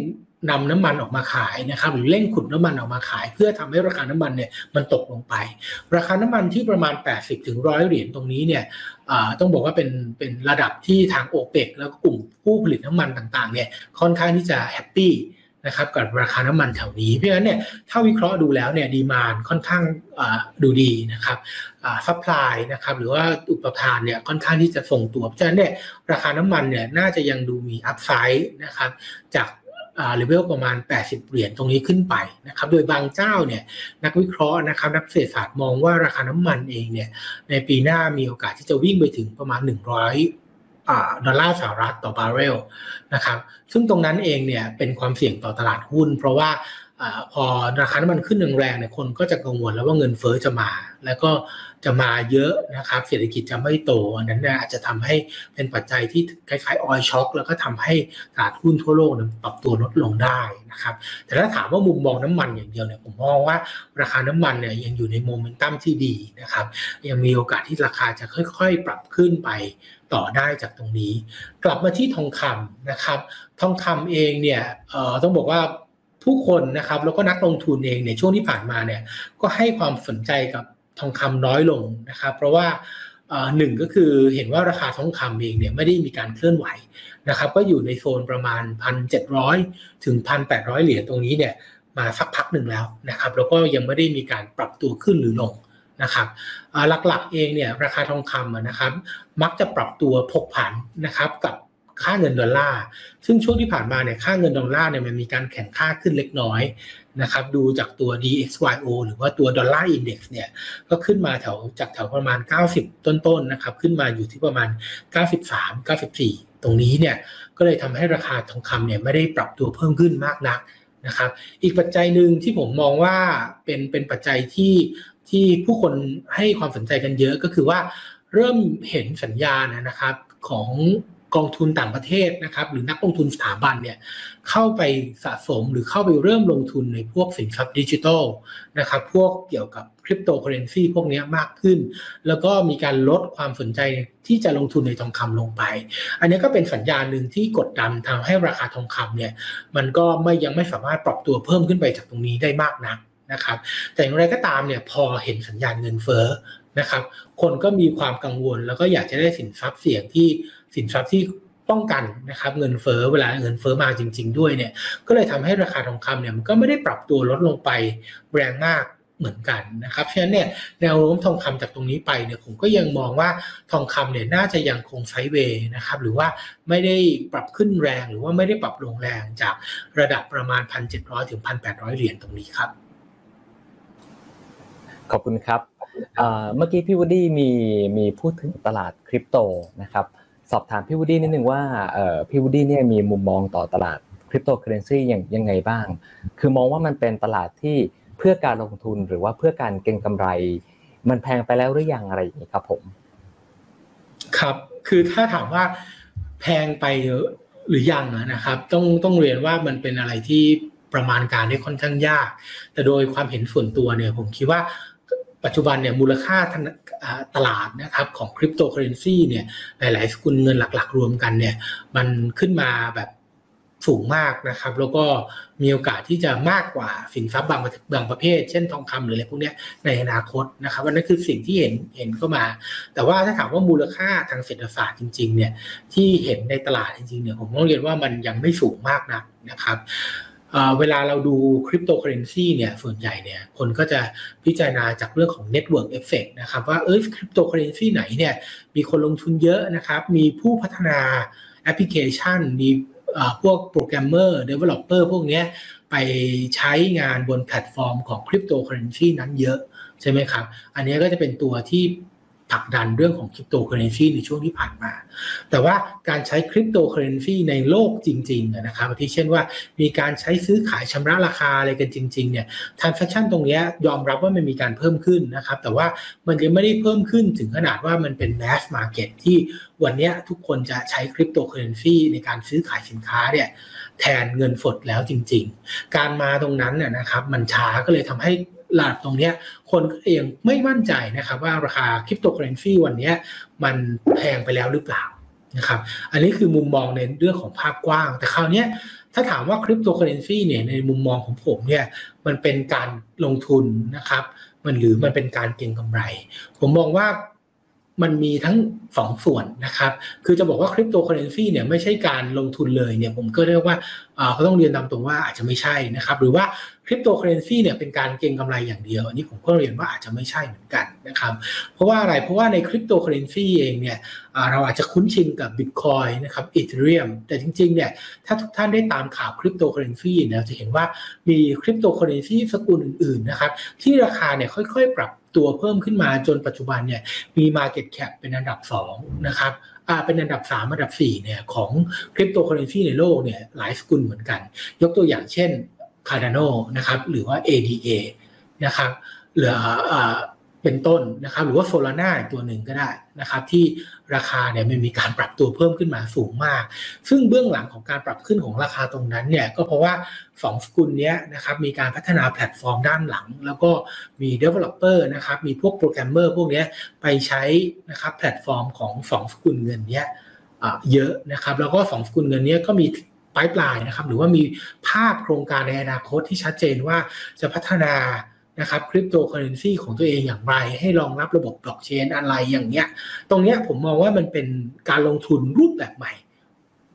นำน้ำมันออกมาขายนะครับหรือเร่งขุดน้ำมันออกมาขาย เพื่อทำให้ราคาน้ำมันเนี่ยมันตกลงไป ราคาน้ำมันที่ประมาณ 80ถึงร้อยเหรียญตรงนี้เนี่ยต้องบอกว่าเป็นเป็นระดับที่ทางโอเปกแล้วก็กลุ่มผู้ผลิตน้ำมันต่างๆเนี่ยค่อนข้างที่จะ happy นะครับกับราคาน้ำมันแถวนี้เพราะฉะนั้นเนี่ยถ้าวิเคราะห์ดูแล้วเนี่ย demand ค่อนข้างดูดีนะครับ supply นะครับหรือว่าอุปทานเนี่ยค่อนข้างที่จะทรงตัวเพราะฉะนั้นเนี่ยราคาน้ำมันเนี่ยน่าจะยังดูมี upside นะครับจาก เลเวลประมาณ 80 เหรียญตรงนี้ขึ้นไปนะครับ โดยบางเจ้าเนี่ยนักวิเคราะห์นะครับนักเศรษฐศาสตร์มองว่าราคาน้ำมันเองเนี่ยในปีหน้ามีโอกาสที่จะวิ่งไปถึงประมาณ 100ดอลลาร์สหรัฐต่อบาร์เรลนะครับ ซึ่งตรงนั้นเองเนี่ยเป็นความเสี่ยงต่อตลาดหุ้น เพราะว่า พอราคาน้ำมันขึ้นแรงๆเนี่ยคนก็จะกังวลแล้วว่าเงินเฟ้อจะมา แล้วก็จะมาเยอะนะครับเศรษฐกิจจะไม่โตอันนั้นอาจจะทำให้เป็นปัจจัยที่คล้ายๆออยช็อคแล้วก็ทำให้ตลาดหุ้นทั่วโลกปรับตัวลดลงได้นะครับแต่ถ้าถามว่ามุมมองน้ำมันอย่างเดียวเนี่ยผมมองว่าราคาน้ำมันเนี่ยยังอยู่ในโมเมนตัมที่ดีนะครับยังมีโอกาสที่ราคาจะค่อยๆ ปรับขึ้นไปต่อได้จากตรงนี้ กลับมาที่ทองคำนะครับ ทองคำเองเนี่ยต้องบอกว่า ผู้คนนะครับแล้วก็นักลงทุนเองในช่วงที่ผ่านมาเนี่ยก็ให้ความสนใจกับทองคำน้อยลงนะครับ เพราะว่าหนึ่งก็คือเห็นว่าราคาทองคำเองเนี่ยไม่ได้มีการเคลื่อนไหวนะครับก็อยู่ในโซนประมาณ 1,700 ถึง 1,800 เหรียญตรงนี้เนี่ยมาสักพักหนึ่งแล้วนะครับแล้วก็ยังไม่ได้มีการปรับตัวขึ้นหรือลงนะครับหลักๆเองเนี่ยราคาทองคำนะครับมักจะปรับตัวผกผันนะครับกับ ค่าเงินดอลลาร์ซึ่งช่วงที่ผ่านมาเนี่ยค่าเงินดอลลาร์เนี่ยมันมีการแข่งค่าขึ้นเล็กน้อยนะครับดูจากตัว DXYO หรือว่าตัวดอลลาร์อินเด็กซ์เนี่ยก็ขึ้นมาแถวจากแถวประมาณ 90 ต้นๆนนะครับขึ้นมาอยู่ที่ประมาณ 93 94 ตรงนี้เนี่ยก็เลยทำให้ราคาทองคำเนี่ยไม่ได้ปรับตัวเพิ่มขึ้นมากนักนะครับอีกปัจจัยหนึ่งที่ผมมองว่าเป็นเป็นปัจจัยที่ที่ผู้คนให้ความสนใจกันเยอะก็คือว่าเริ่มเห็นสัญญาณนะครับของ กองทุนต่างประเทศนะครับ หรือนักลงทุนสถาบันเนี่ยเข้าไปสะสมหรือเข้าไปเริ่มลงทุนในพวกสินทรัพย์ดิจิทัลนะครับพวกเกี่ยวกับคริปโตเคอเรนซีพวกนี้มากขึ้น แล้วก็มีการลดความสนใจที่จะลงทุนในทองคำลงไป อันนี้ก็เป็นสัญญาณหนึ่งที่กดดันทำให้ราคาทองคำเนี่ยมันก็ไม่ยังไม่สามารถปรับตัวเพิ่มขึ้นไปจากตรงนี้ได้มากนักนะครับแต่อย่างไรก็ตามเนี่ยพอเห็นสัญญาณเงินเฟ้อ นะครับ คนก็มีความกังวลแล้วก็อยากจะได้สินทรัพย์เสี่ยงที่สินทรัพย์ที่ป้องกันนะครับเงินเฟ้อเวลาเงินเฟ้อมาจริง ๆ ด้วยเนี่ยก็เลยทำให้ราคาทองคำเนี่ยมันก็ไม่ได้ปรับตัวลดลงไปแรงมากเหมือนกันนะครับฉะนั้นเนี่ยแนวโน้มทองคำจากตรงนี้ไปเนี่ยผมก็ยังมองว่าทองคำเนี่ยน่าจะยังคงไซด์เวย์นะครับหรือว่าไม่ได้ปรับขึ้นแรงหรือว่าไม่ได้ปรับลงแรงจากระดับประมาณ 1,700 ถึง 1,800 เหรียญตรงนี้ครับ ขอบคุณครับ เมื่อกี้พี่วูดดี้มีมีพูดถึงตลาดคริปโตนะครับสอบถามพี่วูดดี้นิดนึงว่าพี่วูดดี้เนี่ยมีมุมมองต่อตลาดคริปโตเคอเรนซีอย่างยังไงบ้าง คือมองว่ามันเป็นตลาดที่เพื่อการลงทุนหรือว่าเพื่อการเก็งกำไร มันแพงไปแล้วหรือยังอะไรอย่างนี้ครับผม ครับ คือถ้าถามว่าแพงไปหรือยังนะครับ ต้องต้องเรียนว่ามันเป็นอะไรที่ประมาณการได้ค่อนข้างยาก แต่โดยความเห็นส่วนตัวเนี่ยผมคิดว่า ปัจจุบันเนี่ยมูลค่าตลาดนะครับของคริปโตเคอเรนซีเนี่ยหลาย ๆ สกุลเงินหลัก ๆ รวมกันเนี่ยมันขึ้นมาแบบสูงมากนะครับ แล้วก็มีโอกาสที่จะมากกว่าสินทรัพย์บางบางประเภท เช่นทองคำหรืออะไรพวกนี้ในอนาคตนะครับวันนั้นคือสิ่งที่เห็นเห็นเข้ามา แต่ว่าถ้าถามว่ามูลค่าทางเศรษฐศาสตร์จริง ๆ เนี่ยที่เห็นในตลาดจริง ๆ เนี่ยผมต้องเรียนว่ามันยังไม่สูงมากนักนะครับ เวลาเราดูคริปโตเคอเรนซีเนี่ยส่วนใหญ่เนี่ยคนก็จะพิจารณาจากเรื่องของ Network Effect นะครับว่าเออคริปโตเคอเรนซีไหนเนี่ยมีคนลงทุนเยอะนะครับมีผู้พัฒนาแอปพลิเคชัน มีพวกโปรแกรมเมอร์ developer พวกนี้ไปใช้งานบนแพลตฟอร์มของคริปโตเคอเรนซีนั้นเยอะใช่ไหมครับ อันนี้ก็จะเป็นตัวที่ ผลักดันเรื่องของคริปโตเคอเรนซีในช่วงที่ผ่านมา แต่ว่าการใช้คริปโตเคอเรนซีในโลกจริงๆนะครับที่เช่นว่ามีการใช้ซื้อขายชำระราคาอะไรกันจริงๆเนี่ย transaction ตรงนี้ยอมรับว่ามันมีการเพิ่มขึ้นนะครับ แต่ว่ามันยังไม่ได้เพิ่มขึ้นถึงขนาดว่ามันเป็น mass market ที่วันนี้ทุกคนจะใช้คริปโตเคอเรนซีในการซื้อขายสินค้าเนี่ยแทนเงินสดแล้วจริง ๆ การมาตรงนั้นเนี่ยนะครับมันช้าก็เลยทำให้ หลักตรงนี้คนก็ยังไม่มั่นใจนะครับว่าราคาคริปโตเคอเรนซีวันนี้มันแพงไปแล้วหรือเปล่านะครับอันนี้คือมุมมองในเรื่องของภาพกว้าง แต่คราวนี้ถ้าถามว่าคริปโตเคอเรนซีเนี่ยในมุมมองของผมเนี่ยมันเป็นการลงทุนนะครับมันหรือมันเป็นการเก็งกำไร ผมมองว่า มันมีทั้งสองส่วนนะครับคือจะบอกว่าคริปโตเคอเรนซีเนี่ยไม่ใช่การลงทุนเลยเนี่ยผมก็เรียกว่าก็ต้องเรียนตามตรงว่าอาจจะไม่ใช่นะครับหรือว่าคริปโตเคอเรนซีเนี่ยเป็นการเก็งกำไรอย่างเดียว อันนี้ผมก็เรียนว่าอาจจะไม่ใช่เหมือนกันนะครับเพราะว่าอะไรเพราะว่าในคริปโตเคอเรนซีเองเนี่ยเราอาจจะคุ้นชินกับบิตคอยน์นะครับ Ethereum แต่จริงๆเนี่ยถ้าทุกท่านได้ตามข่าวคริปโตเคอเรนซีเนี่ยจะเห็นว่ามีคริปโตเคอเรนซีสกุลอื่นๆนะครับที่ราคาเนี่ยค่อยๆ ปรับ ตัวเพิ่มขึ้นมาจนปัจจุบันเนี่ยมี Market Cap เป็นอันดับ2นะครับอ่าเป็นอันดับ 3 อันดับ 4เนี่ยของคริปโตเคอเรนซีในโลกเนี่ยหลายสกุลเหมือนกัน ยกตัวอย่างเช่น Cardano นะครับหรือว่า ADA นะครับหรืออ่า เป็นต้นนะครับหรือว่า Solana ตัวหนึ่งก็ได้นะครับที่ราคาเนี่ยมันมีการปรับตัวเพิ่มขึ้นมาสูงมาก ซึ่งเบื้องหลังของการปรับขึ้นของราคาตรงนั้นเนี่ยก็เพราะว่า2สกุลนี้นะครับมีการพัฒนาแพลตฟอร์มด้านหลัง แล้วก็มี Developer นะครับมีพวกโปรแกรมเมอร์พวกนี้ไปใช้นะครับแพลตฟอร์มของ2สกุลเงินเนี้ยเยอะนะครับแล้วก็2สกุลเงินนี้ก็มี pipeline นะครับหรือว่ามีภาพโครงการในอนาคตที่ชัดเจนว่าจะพัฒนา นะครับคริปโตเคอเรนซีของตัวเองอย่างไร ให้รองรับระบบบล็อกเชนอะไรอย่างเงี้ย ตรงเนี้ยผมมองว่ามันเป็นการลงทุนรูปแบบใหม่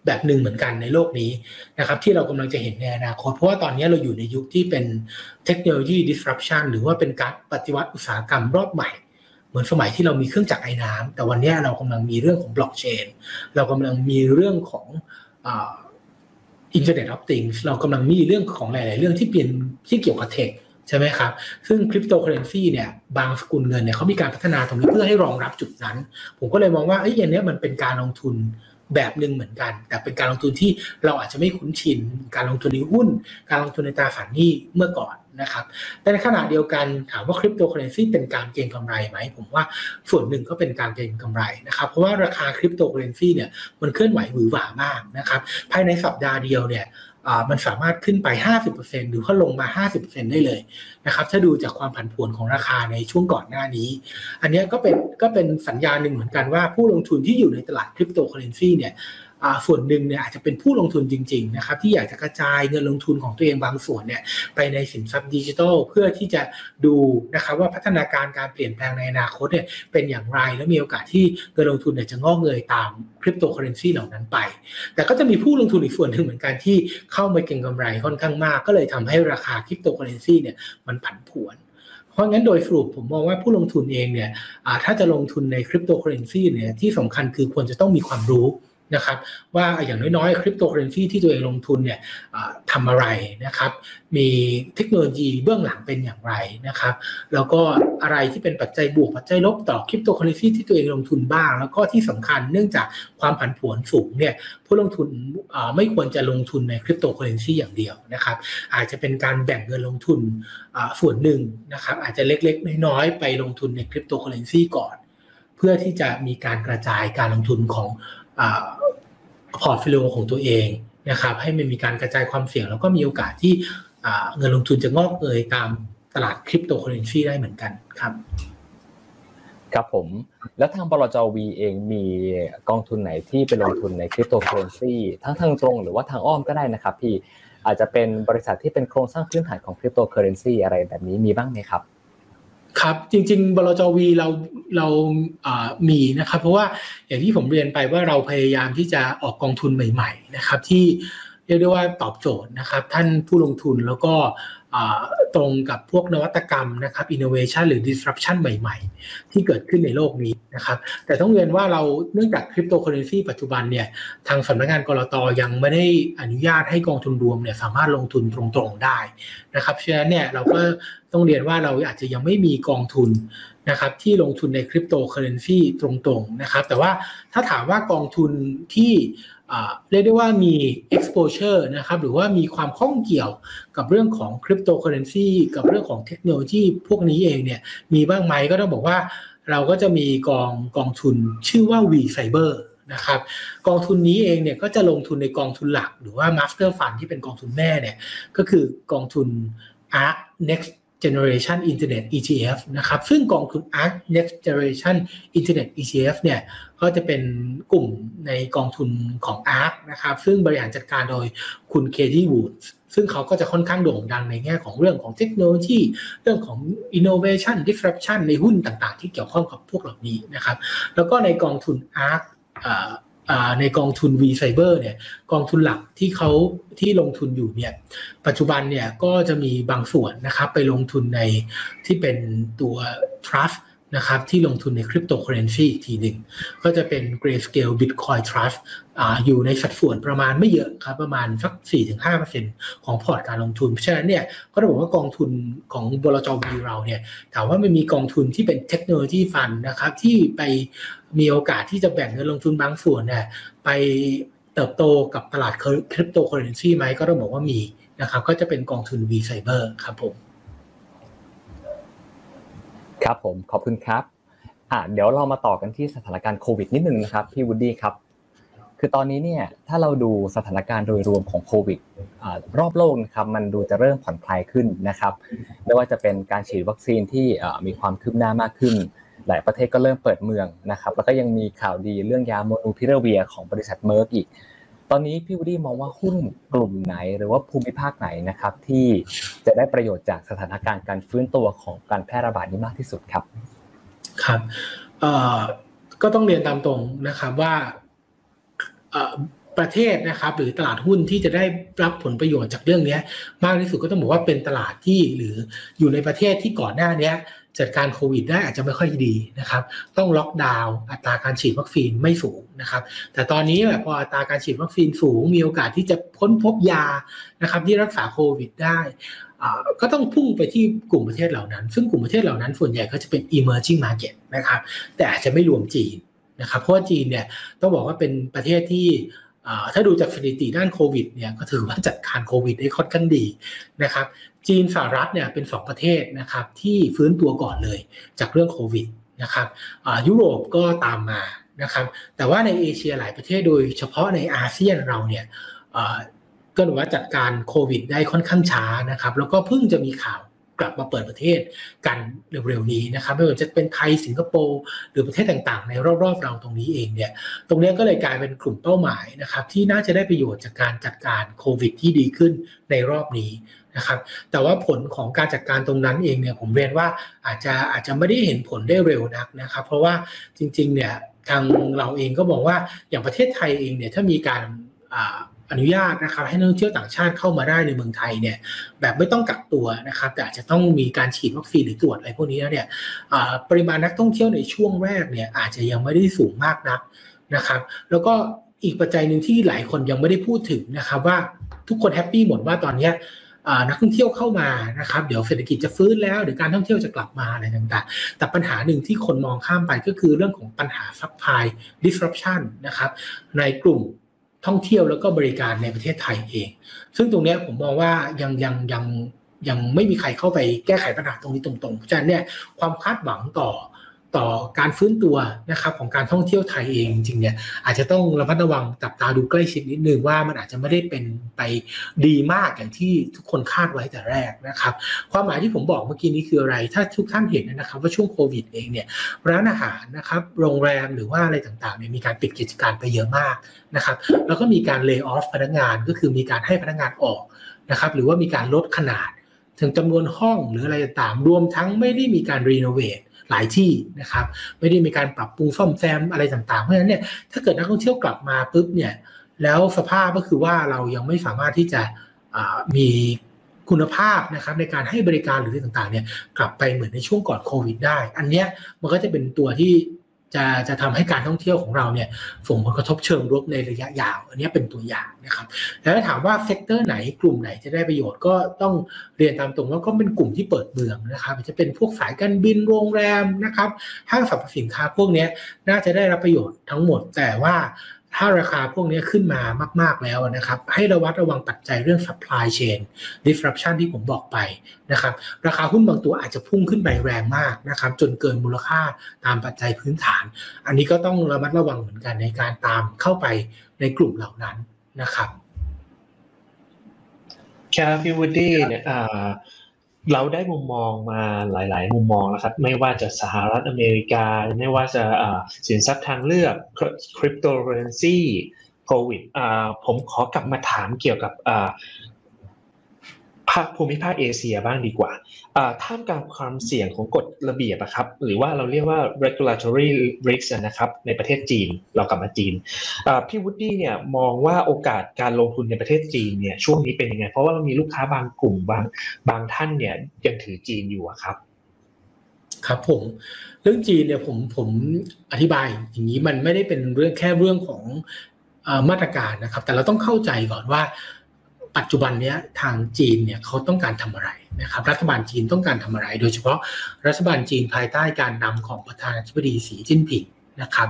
แบบหนึ่งเหมือนกันในโลกนี้นะครับ ที่เรากำลังจะเห็นในอนาคต เพราะว่าตอนนี้เราอยู่ในยุคที่เป็นเทคโนโลยี disruption หรือว่าเป็นการปฏิวัติอุตสาหกรรมรอบใหม่เหมือนสมัยที่เรามีเครื่องจักรไอ้น้ำแต่วันนี้เรากำลังมีเรื่องของบล็อกเชนเรากำลังมีเรื่องของ Internet of Things เรากำลังมีเรื่องของหลาย ๆ เรื่องที่เปลี่ยนที่เกี่ยวกับ tech ใช่ไหมครับ ซึ่งคริปโตเคอเรนซีเนี่ยบางสกุลเงินเนี่ยเขามีการพัฒนาตรงนี้เพื่อให้รองรับจุดนั้น ผมก็เลยมองว่าไอ้อย่างนี้มันเป็นการลงทุนแบบหนึ่งเหมือนกัน แต่เป็นการลงทุนที่เราอาจจะไม่คุ้นชิน การลงทุนในหุ้น การลงทุนในตราสารหนี้เมื่อก่อนนะครับ แต่ในขณะเดียวกันถามว่าคริปโตเคอเรนซีเป็นการเก็งกำไรไหม ผมว่าส่วนหนึ่งก็เป็นการเก็งกำไรนะครับ เพราะว่าราคาคริปโตเคอเรนซีเนี่ยมันเคลื่อนไหวหวือหวามากนะครับ ภายในสัปดาห์เดียวเนี่ย มันสามารถขึ้นไป 50%หรือว่าลงมา 50%ได้เลยนะครับถ้าดูจากความผันผวนของราคาในช่วงก่อนหน้านี้ อันนี้ก็เป็นก็เป็นสัญญาณหนึ่งเหมือนกันว่าผู้ลงทุนที่อยู่ในตลาดคริปโตเคอเรนซีเนี่ย ส่วนหนึ่งเนี่ยอาจจะเป็นผู้ลงทุนจริงๆนะครับที่อยากจะกระจายเงินลงทุนของตัวเองบางส่วนเนี่ยไปในสินทรัพย์ดิจิทัลเพื่อที่จะดูนะครับว่าพัฒนาการการเปลี่ยนแปลงในอนาคตเนี่ยเป็นอย่างไรและมีโอกาสที่เงินลงทุนเนี่ยจะงอกเงยตามคริปโตเคอเรนซีเหล่านั้นไป แต่ก็จะมีผู้ลงทุนอีกส่วนหนึ่งเหมือนกันที่เข้ามาเก็งกำไรค่อนข้างมาก ก็เลยทำให้ราคาคริปโตเคอเรนซีเนี่ยมันผันผวนเพราะงั้นโดยสรุปผมมองว่าผู้ลงทุนเองเนี่ยถ้าจะลงทุนในคริปโตเคอเรนซีเนี่ยที่สำคัญคือควรจะต้องมีความรู้ นะครับว่าอย่างน้อยๆคริปโตเคอเรนซีที่ตัวเองลงทุนเนี่ยทำอะไรนะครับ มีเทคโนโลยีเบื้องหลังเป็นอย่างไรนะครับ แล้วก็อะไรที่เป็นปัจจัยบวกปัจจัยลบต่อคริปโตเคอเรนซีที่ตัวเองลงทุนบ้าง แล้วก็ที่สำคัญเนื่องจากความผันผวนสูงเนี่ยผู้ลงทุนไม่ควรจะลงทุนในคริปโตเคอเรนซีอย่างเดียวนะครับ อาจจะเป็นการแบ่งเงินลงทุนส่วนหนึ่งนะครับอาจจะเล็กๆ น้อยๆไปลงทุนในคริปโตเคอเรนซีก่อน เพื่อที่จะมีการกระจายการลงทุนของ portfolio ของตัวเองนะครับ ให้มันมีการกระจายความเสี่ยง แล้วก็มีโอกาสที่เงินลงทุนจะงอกเงยตามตลาดคริปโตเคอเรนซีได้เหมือนกันครับ ครับผม แล้วทางบลจ.วีเองมีกองทุนไหนที่ไปลงทุนในคริปโตเคอเรนซีทั้งทางตรงหรือว่าทางอ้อมก็ได้นะครับพี่อาจจะเป็นบริษัทที่เป็นโครงสร้างพื้นฐานของคริปโตเคอเรนซีอะไรแบบนี้มีบ้างไหมครับ ครับจริงๆบลจ.วีเราเรามีนะครับ เพราะว่าอย่างที่ผมเรียนไปว่าเราพยายามที่จะออกกองทุนใหม่ ๆ นะครับ ที่เรียกได้ว่าตอบโจทย์นะครับ ท่านผู้ลงทุนแล้วก็ ตรงกับพวกนวัตกรรมนะครับ innovation หรือ disruption ใหม่ๆ ที่เกิดขึ้นในโลกนี้นะครับ แต่ต้องเรียนว่าเราเนื่องจากคริปโตเคอเรนซีปัจจุบันเนี่ยทางสำนักงานกลตยังไม่ได้อนุญาตให้กองทุนรวมเนี่ยสามารถลงทุนตรงๆได้นะครับฉะนั้นเนี่ยเราก็ต้องเรียนว่าเราอาจจะยังไม่มีกองทุนนะครับที่ลงทุนในคริปโตเคอเรนซีตรงๆนะครับแต่ว่าถ้าถามว่ากองทุนที่ เรียกได้ว่ามี exposure นะครับหรือว่ามีความข้องเกี่ยวกับเรื่องของคริปโตเคอเรนซีกับเรื่องของเทคโนโลยีพวกนี้เองเนี่ยมีบ้างไหมก็ต้องบอกว่าเราก็จะมีกองกองทุนชื่อว่า V Cyber นะครับกองทุนนี้เองเนี่ยก็จะลงทุนในกองทุนหลัก หรือว่า Master Fund ที่เป็นกองทุนแม่เนี่ยก็คือกองทุน ARK Next Generation Internet ETF นะครับซึ่งกองทุน ARK Next Generation Internet ETF เนี่ย ก็จะเป็นกลุ่มในกองทุนของ ARK นะครับซึ่งบริหารจัดการโดยคุณเคที่วูดซึ่งเขาก็จะค่อนข้างโด่งดังในแง่ของเรื่องของเทคโนโลยี เรื่องของ innovation disruption ในหุ้นต่างๆ ที่เกี่ยวข้องกับพวกเหล่านี้นะครับแล้วก็ในกองทุน ARK ในกองทุน V Cyber เนี่ยกองทุนหลักที่เขาที่ลงทุนอยู่เนี่ยปัจจุบันเนี่ยก็จะมีบางส่วนนะครับไปลงทุนในที่เป็นตัว trust นะครับที่ลงทุนในคริปโตเคอเรนซีอีกทีหนึ่งก็จะเป็น Grayscale Bitcoin Trust ออยู่ในสัดส่วนประมาณไม่เยอะครับประมาณสัก 4-5%ของพอร์ตการลงทุน เพราะฉะนั้นเนี่ยก็ต้องบอกว่ากองทุนของบลจวีเราเนี่ยถามว่ามันมีกองทุนที่เป็น technology fund นะครับที่ไปมีโอกาสที่จะแบ่งเงินลงทุนบางส่วนเนี่ยไปเติบโตกับตลาดคริปโตเคอเรนซีไหมก็ต้องบอกว่ามีนะครับก็จะเป็นกองทุน V Cyber ครับผม ครับผมขอบคุณครับอะเดี๋ยวเรามาต่อกันที่สถานการณ์โควิดนิดนึงนะครับพี่วูดดี้ครับ คือตอนนี้เนี่ยถ้าเราดูสถานการณ์โดยรวมของโควิดรอบโลกนะครับมันดูจะเริ่มผ่อนคลายขึ้นนะครับไม่ว่าจะเป็นการฉีดวัคซีนที่มีความคืบหน้ามากขึ้น หลายประเทศก็เริ่มเปิดเมืองนะครับแล้วก็ยังมีข่าวดีเรื่องยาโมลนูพิราเวียร์ของบริษัทเมอร์กอีก ตอนนี้พี่วูดดี้มองว่าหุ้นกลุ่มไหน หรือว่าภูมิภาคไหนนะครับ ที่จะได้ประโยชน์จากสถานการณ์การฟื้นตัวของการแพร่ระบาดนี้มากที่สุดครับ ครับก็ต้องเรียนตามตรงนะครับว่าประเทศนะครับหรือตลาดหุ้นที่จะได้รับผลประโยชน์จากเรื่องนี้มากที่สุดก็ต้องบอกว่าเป็นตลาดที่หรืออยู่ในประเทศที่ก่อนหน้านี้ จัดการโควิดได้อาจจะไม่ค่อยดีนะครับ ต้องล็อกดาวน์อัตราการฉีดวัคซีนไม่สูงนะครับ แต่ตอนนี้แบบพออัตราการฉีดวัคซีนสูง มีโอกาสที่จะค้นพบยานะครับที่รักษาโควิดได้ก็ต้องพุ่งไปที่กลุ่มประเทศเหล่านั้น ซึ่งกลุ่มประเทศเหล่านั้นส่วนใหญ่ก็จะเป็น emerging market นะครับ แต่อาจจะไม่รวมจีนนะครับ เพราะว่าจีนเนี่ยต้องบอกว่าเป็นประเทศที่ ถ้าดูจากสถิติด้านโควิดเนี่ยก็ถือว่าจัดการโควิดได้ค่อนข้างดีนะครับจีนสหรัฐเนี่ยเป็น 2 ประเทศนะครับที่ฟื้นตัวก่อนเลยจากเรื่องโควิดนะครับยุโรปก็ตามมานะครับแต่ว่าในเอเชียหลายประเทศโดยเฉพาะในอาเซียนเราเนี่ยก็ถือว่าจัดการโควิดได้ค่อนข้างช้านะครับแล้วก็เพิ่งจะมีข่าว กลับมาเปิดประเทศกันเร็วๆนี้นะครับไม่ว่าจะเป็นไทยสิงคโปร์หรือประเทศต่างๆ ในรอบๆเราตรงนี้เองเนี่ยตรงนี้ก็เลยกลายเป็นกลุ่มเป้าหมายนะครับที่น่าจะได้ประโยชน์จากการจัดการโควิดที่ดีขึ้นในรอบนี้นะครับแต่ว่าผลของการจัดการตรงนั้นเองเนี่ยผมเรียนว่าอาจจะอาจจะไม่ได้เห็นผลได้เร็วนักนะครับเพราะว่าจริงๆเนี่ยทางเราเองก็บอกว่าอย่างประเทศไทยเองเนี่ยถ้ามีการ อนุญาตนะครับให้นักท่องเที่ยวต่างชาติเข้ามาได้ในเมืองไทยเนี่ยแบบไม่ต้องกักตัวนะครับแต่อาจจะต้องมีการฉีดวัคซีนหรือตรวจอะไรพวกนี้แล้วเนี่ยปริมาณนักท่องเที่ยวในช่วงแรกเนี่ยอาจจะยังไม่ได้สูงมากนักนะครับ แล้วก็อีกปัจจัยหนึ่งที่หลายคนยังไม่ได้พูดถึงนะครับว่าทุกคนแฮปปี้หมดว่าตอนนี้นักท่องเที่ยวเข้ามานะครับเดี๋ยวเศรษฐกิจจะฟื้นแล้วเดี๋ยวการท่องเที่ยวจะกลับมาอะไรต่างๆ แต่ปัญหาหนึ่งที่คนมองข้ามไปก็คือเรื่องของปัญหา supply disruption นะครับในกลุ่ม ท่องเที่ยวแล้วก็บริการในประเทศไทยเอง ซึ่งตรงนี้ผมมองว่ายังยังยังยังไม่มีใครเข้าไปแก้ไขปัญหาตรงนี้ตรงๆเพราะฉะนั้นเนี่ยความคาดหวังต่อ ต่อการฟื้นตัวนะครับของการท่องเที่ยวไทยเองจริงเนี่ยอาจจะต้องระมัดระวังจับตาดูใกล้ชิดนิดนึงว่ามันอาจจะไม่ได้เป็นไปดีมากอย่างที่ทุกคนคาดไว้แต่แรกนะครับ ความหมายที่ผมบอกเมื่อกี้นี้คืออะไร ถ้าทุกท่านเห็นนะครับว่าช่วงโควิดเองเนี่ยร้านอาหารนะครับโรงแรมหรือว่าอะไรต่างๆเนี่ยมีการปิดกิจการไปเยอะมากนะครับแล้วก็มีการเลิกออฟพนักงานก็คือมีการให้พนักงานออกนะครับหรือว่ามีการลดขนาด ถึงจำนวนห้องหรืออะไรต่างๆรวมทั้งไม่ได้มีการรีโนเวทหลายที่นะครับไม่ได้มีการปรับปรุงซ่อมแซมอะไรต่างๆ เพราะฉะนั้นเนี่ยถ้าเกิดนักท่องเที่ยวกลับมาปุ๊บเนี่ยแล้วสภาพก็คือว่าเรายังไม่สามารถที่จะมีคุณภาพนะครับในการให้บริการหรือต่างๆเนี่ยกลับไปเหมือนในช่วงก่อนโควิดได้ อันเนี้ยมันก็จะเป็นตัวที่ จะจะทำให้การท่องเที่ยวของเราเนี่ยส่งผลกระทบเชิงรุกในระยะยาว อันนี้เป็นตัวอย่างนะครับแล้วถามว่า sector ไหนกลุ่มไหนจะได้ประโยชน์ก็ต้องเรียนตามตรงว่าก็เป็นกลุ่มที่เปิดเมืองนะครับจะเป็นพวกสายการบินโรงแรมนะครับห้างสรรพสินค้าพวกนี้น่าจะได้รับประโยชน์ทั้งหมดแต่ว่า ถ้าราคาพวกนี้ขึ้นมามาก ๆแล้วนะครับ ให้ระวัดระวังปัจจัยเรื่อง supply chain disruption ที่ผมบอกไปนะครับ ราคาหุ้นบางตัวอาจจะพุ่งขึ้นไปแรงมากนะครับ จนเกินมูลค่าตามปัจจัยพื้นฐาน อันนี้ก็ต้องระมัดระวังเหมือนกันในการตามเข้าไปในกลุ่มเหล่านั้นนะครับครับพี่วูดดี้เนี่ย เราได้มุมมองมาหลาย ๆ มุมมองนะครับ ไม่ว่าจะสหรัฐอเมริกา ไม่ว่าจะสินทรัพย์ทางเลือกคริปโตเคอเรนซีโควิดผมขอกลับมาถามเกี่ยวกับ ภาคภูมิภาคเอเชียบ้างดีกว่าท่ามกลางความเสี่ยงของกฎระเบียบครับหรือว่าเราเรียกว่า regulatory risk นะครับในประเทศจีนเรากลับมาจีนพี่วุฒิเนี่ยมองว่าโอกาสการลงทุนในประเทศจีนเนี่ยช่วงนี้เป็นยังไง เพราะว่าเรามีลูกค้าบางกลุ่มบางบางท่านเนี่ยยังถือจีนอยู่ครับ ครับผมเรื่องจีนเนี่ยผมผมอธิบายอย่างนี้มันไม่ได้เป็นเรื่องแค่เรื่องของมาตรการนะครับ แต่เราต้องเข้าใจก่อนว่า ปัจจุบันนี้ทางจีนเนี่ยเขาต้องการทำอะไรนะครับรัฐบาลจีนต้องการทำอะไร โดยเฉพาะรัฐบาลจีนภายใต้การนำของประธานาธิบดีสีจิ้นผิงนะครับ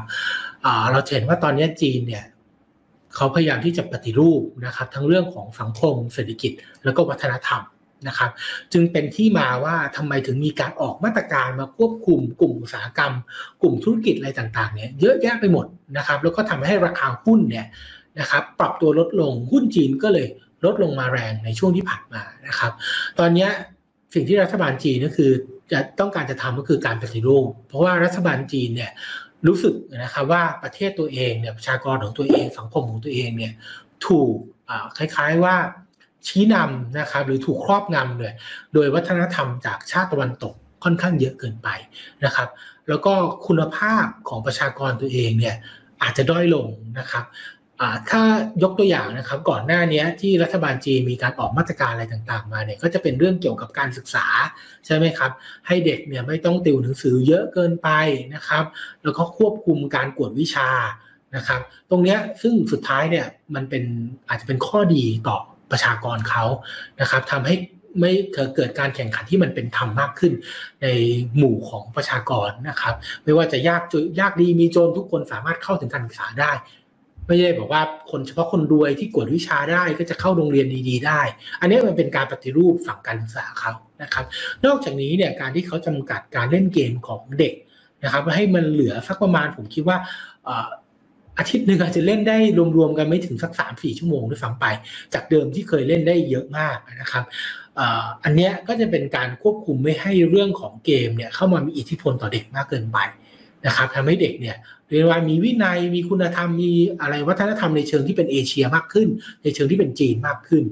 เราเห็นว่าตอนนี้จีนเนี่ยเขาพยายามที่จะปฏิรูปนะครับ ทั้งเรื่องของสังคมเศรษฐกิจ แล้วก็วัฒนธรรมนะครับ จึงเป็นที่มาว่าทำไมถึงมีการออกมาตรการมาควบคุมกลุ่มอุตสาหกรรม กลุ่มธุรกิจอะไรต่างๆเนี่ยเยอะแยะไปหมดนะครับ แล้วก็ทำให้ราคาหุ้นเนี่ยนะครับปรับตัวลดลงหุ้นจีนก็เลย ลดลงมาแรงในช่วงที่ผ่านมานะครับ ตอนนี้สิ่งที่รัฐบาลจีนก็คือจะต้องการจะทำก็คือการปฏิรูป เพราะว่ารัฐบาลจีนเนี่ยรู้สึกนะครับว่าประเทศตัวเองเนี่ยประชากรของตัวเองสังคมของตัวเองเนี่ยถูกคล้ายๆว่าชี้นำนะครับหรือถูกครอบงำเลยโดยวัฒนธรรมจากชาติตะวันตกค่อนข้างเยอะเกินไปนะครับ แล้วก็คุณภาพของประชากรตัวเองเนี่ยอาจจะด้อยลงนะครับ ถ้ายกตัวอย่างนะครับก่อนหน้านี้ที่รัฐบาลจีนมีการออกมาตรการอะไรต่างๆ มาเนี่ยก็จะเป็นเรื่องเกี่ยวกับการศึกษาใช่ไหมครับ ให้เด็กเนี่ยไม่ต้องติวหนังสือเยอะเกินไปนะครับ แล้วก็ควบคุมการกวดวิชานะครับ ตรงนี้ซึ่งสุดท้ายเนี่ยมันเป็นอาจจะเป็นข้อดีต่อประชากรเขานะครับทำให้ไม่เกิดการแข่งขันที่มันเป็นธรรมมากขึ้น ในหมู่ของประชากรนะครับ ไม่ว่าจะยากจยากดีมีจนทุกคนสามารถเข้าถึงการศึกษาได้ ไม่ได้บอกว่าคนเฉพาะคนรวยที่กวดวิชาได้ก็จะเข้าโรงเรียนดีๆได้ อันนี้มันเป็นการปฏิรูปฝั่งการศึกษาเขานะครับ นอกจากนี้เนี่ยการที่เขาจำกัดการเล่นเกมของเด็กนะครับให้มันเหลือสักประมาณผมคิดว่าอาทิตย์หนึ่งอาจจะเล่นได้รวมๆกันไม่ถึงสักสามสี่ชั่วโมงด้วยซ้ำไป จากเดิมที่เคยเล่นได้เยอะมากนะครับอันนี้ก็จะเป็นการควบคุมไม่ให้เรื่องของเกมเนี่ยเข้ามามีอิทธิพลต่อเด็กมากเกินไป นะครับทำให้เด็กเนี่ยเรียกว่ามีวินัยมีคุณธรรมมีอะไรวัฒนธรรมในเชิงที่เป็นเอเชียมากขึ้น ในเชิงที่เป็นจีนมากขึ้น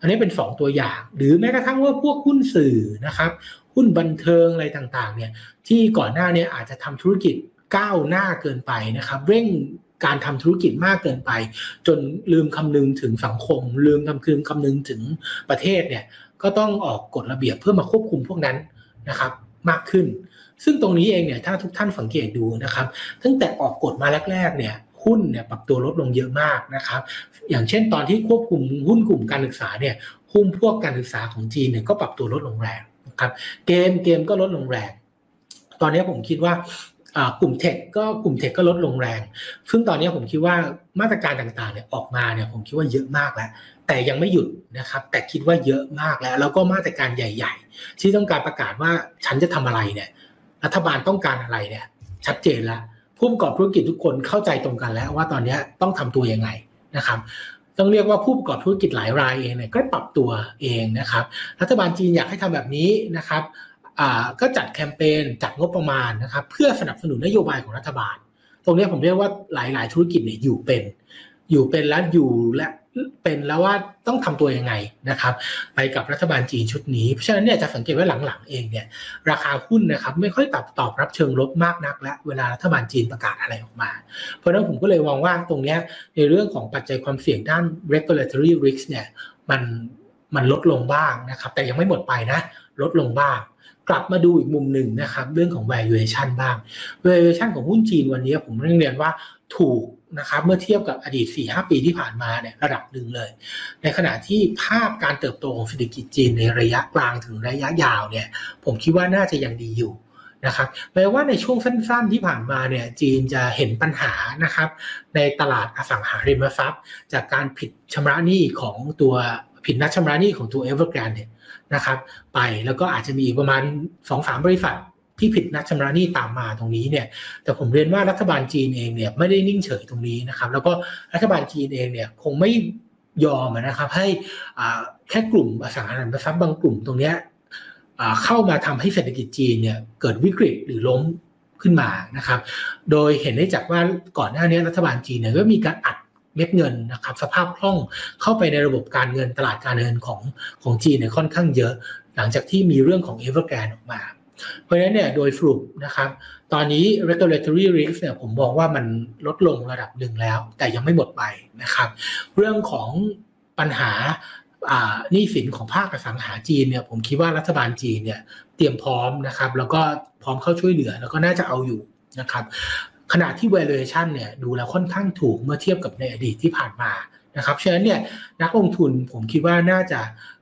อันนี้เป็น 2 ตัวอย่าง หรือแม้กระทั่งว่าพวกหุ้นสื่อนะครับหุ้นบันเทิงอะไรต่างๆเนี่ยที่ก่อนหน้าเนี้อาจจะทำธุรกิจก้าวหน้าเกินไปนะครับเร่งการทำธุรกิจมากเกินไป จนลืมคำนึงถึงสังคม ลืมคำคืนคำนึงถึงประเทศเนี่ยก็ต้องออกกฎระเบียบเพื่อมาควบคุมพวกนั้นนะครับมากขึ้น ซึ่งตรงนี้เองเนี่ยถ้าทุกท่านสังเกตดูนะครับ ตั้งแต่ออกกฎมาแรกๆเนี่ยหุ้นเนี่ยปรับตัวลดลงเยอะมากนะครับ อย่างเช่นตอนที่ควบคุมหุ้นกลุ่มการศึกษาเนี่ยหุ้นพวกการศึกษาของจีนเนี่ยก็ปรับตัวลดลงแรงนะครับเกมเกมก็ลดลงแรง ตอนนี้ผมคิดว่ากลุ่มเทคก็กลุ่มเทคก็ลดลงแรง ซึ่งตอนนี้ผมคิดว่ามาตรการต่างๆเนี่ยออกมาเนี่ยผมคิดว่าเยอะมากแล้ว แต่ยังไม่หยุดนะครับ แต่คิดว่าเยอะมากแล้ว แล้วก็มาตรการใหญ่ ๆ ที่ต้องการประกาศว่าฉันจะทำอะไรเนี่ย รัฐบาลต้องการอะไรเนี่ย ชัดเจนแล้วผู้ประกอบธุรกิจทุกคนเข้าใจตรงกันแล้วว่าตอนนี้ต้องทำตัวยังไงนะครับต้องเรียกว่าผู้ประกอบธุรกิจหลายรายเองเนี่ยก็ปรับตัวเองนะครับ รัฐบาลจีนอยากให้ทำแบบนี้นะครับก็จัดแคมเปญจัดงบประมาณนะครับ เพื่อสนับสนุนนโยบายของรัฐบาล ตรงนี้ผมเรียกว่าหลาย ๆ ธุรกิจเนี่ยอยู่เป็น อยู่เป็นแล้วอยู่และเป็นแล้วว่าต้องทำตัวยังไงนะครับ ไปกับรัฐบาลจีนชุดนี้ เพราะฉะนั้นเนี่ยจะสังเกตว่าหลังๆเองเนี่ยราคาหุ้นนะครับไม่ค่อยตอบตอบรับเชิงลบมากนัก และเวลารัฐบาลจีนประกาศอะไรออกมา เพราะฉะนั้นผมก็เลยมองว่าตรงนี้ในเรื่องของปัจจัยความเสี่ยงด้าน regulatory risk เนี่ยมันมันลดลงบ้างนะครับ แต่ยังไม่หมดไปนะลดลงบ้าง กลับมาดูอีกมุมหนึ่งนะครับ เรื่องของ valuation บ้าง valuation ของหุ้นจีนวันนี้ผมเรียนว่าถูก นะครับเมื่อเทียบกับอดีต 4-5 ปีที่ผ่านมาเนี่ยระดับหนึ่งเลย ในขณะที่ภาพการเติบโตของเศรษฐกิจจีนในระยะกลางถึงระยะยาวเนี่ยผมคิดว่าน่าจะยังดีอยู่นะครับแม้ว่าในช่วงสั้นๆที่ผ่านมาเนี่ยจีนจะเห็นปัญหานะครับในตลาดอสังหาริมทรัพย์ จากการผิดชำระหนี้ของตัวผิดนัดชำระหนี้ของตัว Evergrande เนี่ยนะครับไปแล้วก็อาจจะมีประมาณ2อสบริษัท ที่ผิดนัดชำระหนี้ตามมาตรงนี้เนี่ย แต่ผมเรียนว่ารัฐบาลจีนเองเนี่ยไม่ได้นิ่งเฉยตรงนี้นะครับ แล้วก็รัฐบาลจีนเองเนี่ยคงไม่ยอมนะครับให้แค่กลุ่มอสังหาริมทรัพย์บางกลุ่มตรงนี้เข้ามาทำให้เศรษฐกิจจีนเนี่ยเกิดวิกฤตหรือล้มขึ้นมานะครับ โดยเห็นได้จากว่าก่อนหน้านี้รัฐบาลจีนเนี่ยก็มีการอัดเม็ดเงินนะครับสภาพคล่องเข้าไปในระบบการเงินตลาดการเงินของของจีนเนี่ยค่อนข้างเยอะ หลังจากที่มีเรื่องของ Evergrande ออกมา เพราะฉะนั้นเนี่ยโดยสรุปนะครับตอนนี้ regulatory risk เนี่ยผมมองว่ามันลดลงระดับหนึ่งแล้ว แต่ยังไม่หมดไปนะครับเรื่องของปัญหาหนี้สินของภาคอสังหาจีนเนี่ยผมคิดว่ารัฐบาลจีนเนี่ยเตรียมพร้อมนะครับแล้วก็พร้อมเข้าช่วยเหลือแล้วก็น่าจะเอาอยู่นะครับขณะที่ valuation เนี่ยดูแล้วค่อนข้างถูกเมื่อเทียบกับในอดีตที่ผ่านมา นะครับฉะนั้นเนี่ยนักลงทุนผมคิดว่าน่าจะ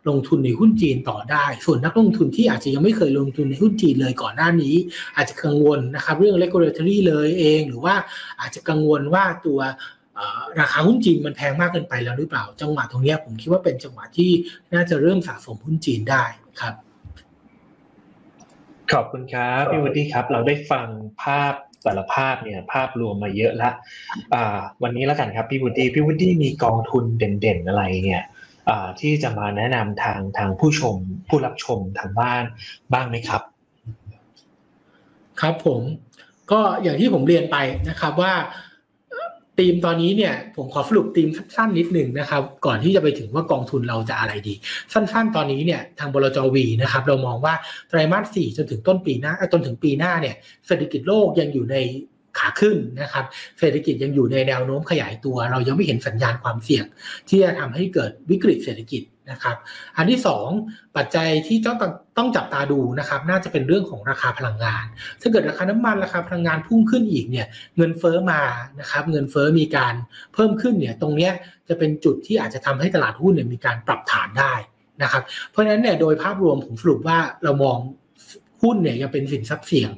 ลงทุนในหุ้นจีนต่อได้ ส่วนนักลงทุนที่อาจจะยังไม่เคยลงทุนในหุ้นจีนเลยก่อนหน้านี้ อาจจะกังวลนะครับเรื่อง regulatory เลยเอง หรือว่าอาจจะกังวลว่าตัวราคาหุ้นจีนมันแพงมากเกินไปแล้วหรือเปล่า จังหวะตรงนี้ผมคิดว่าเป็นจังหวะที่น่าจะเริ่มสะสมหุ้นจีนได้ครับ ขอบคุณครับพี่วุฒิครับ เราได้ฟังภาพ แต่ละภาพเนี่ยภาพรวมมาเยอะละวันนี้แล้วกันครับพี่วุฒิพี่วุฒิมีกองทุนเด่นๆอะไรเนี่ยที่จะมาแนะนำทางทางผู้ชมผู้รับชมทางบ้านบ้างไหมครับ ครับผมก็อย่างที่ผมเรียนไปนะครับว่า ธีมตอนนี้เนี่ยผมขอสรุปธีมสั้นๆนิดหนึ่งนะครับ ก่อนที่จะไปถึงว่ากองทุนเราจะอะไรดี สั้นๆ ตอนนี้เนี่ยทางบลจวีนะครับ เรามองว่าไตรมาสสี่จนถึงต้นปีหน้าจนถึงปีหน้าเนี่ยเศรษฐกิจโลกยังอยู่ในขาขึ้นนะครับ เศรษฐกิจยังอยู่ในแนวโน้มขยายตัว เรายังไม่เห็นสัญญาณความเสี่ยง ที่จะทำให้เกิดวิกฤตเศรษฐกิจ นะครับอันที่ 2 ปัจจัยที่ต้องต้องจับตาดูนะครับน่าจะเป็นเรื่องของราคาพลังงาน ถ้าเกิดราคาน้ำมันราคาพลังงานพุ่งขึ้นอีกเนี่ยเงินเฟ้อมานะครับเงินเฟ้อมีการเพิ่มขึ้นเนี่ยตรงเนี้ยจะเป็นจุดที่อาจจะทำให้ตลาดหุ้นเนี่ยมีการปรับฐานได้นะครับเพราะฉะนั้นเนี่ยโดยภาพรวมผมสรุปว่าเรามองหุ้นเนี่ยยังเป็นสินทรัพย์เสี่ยง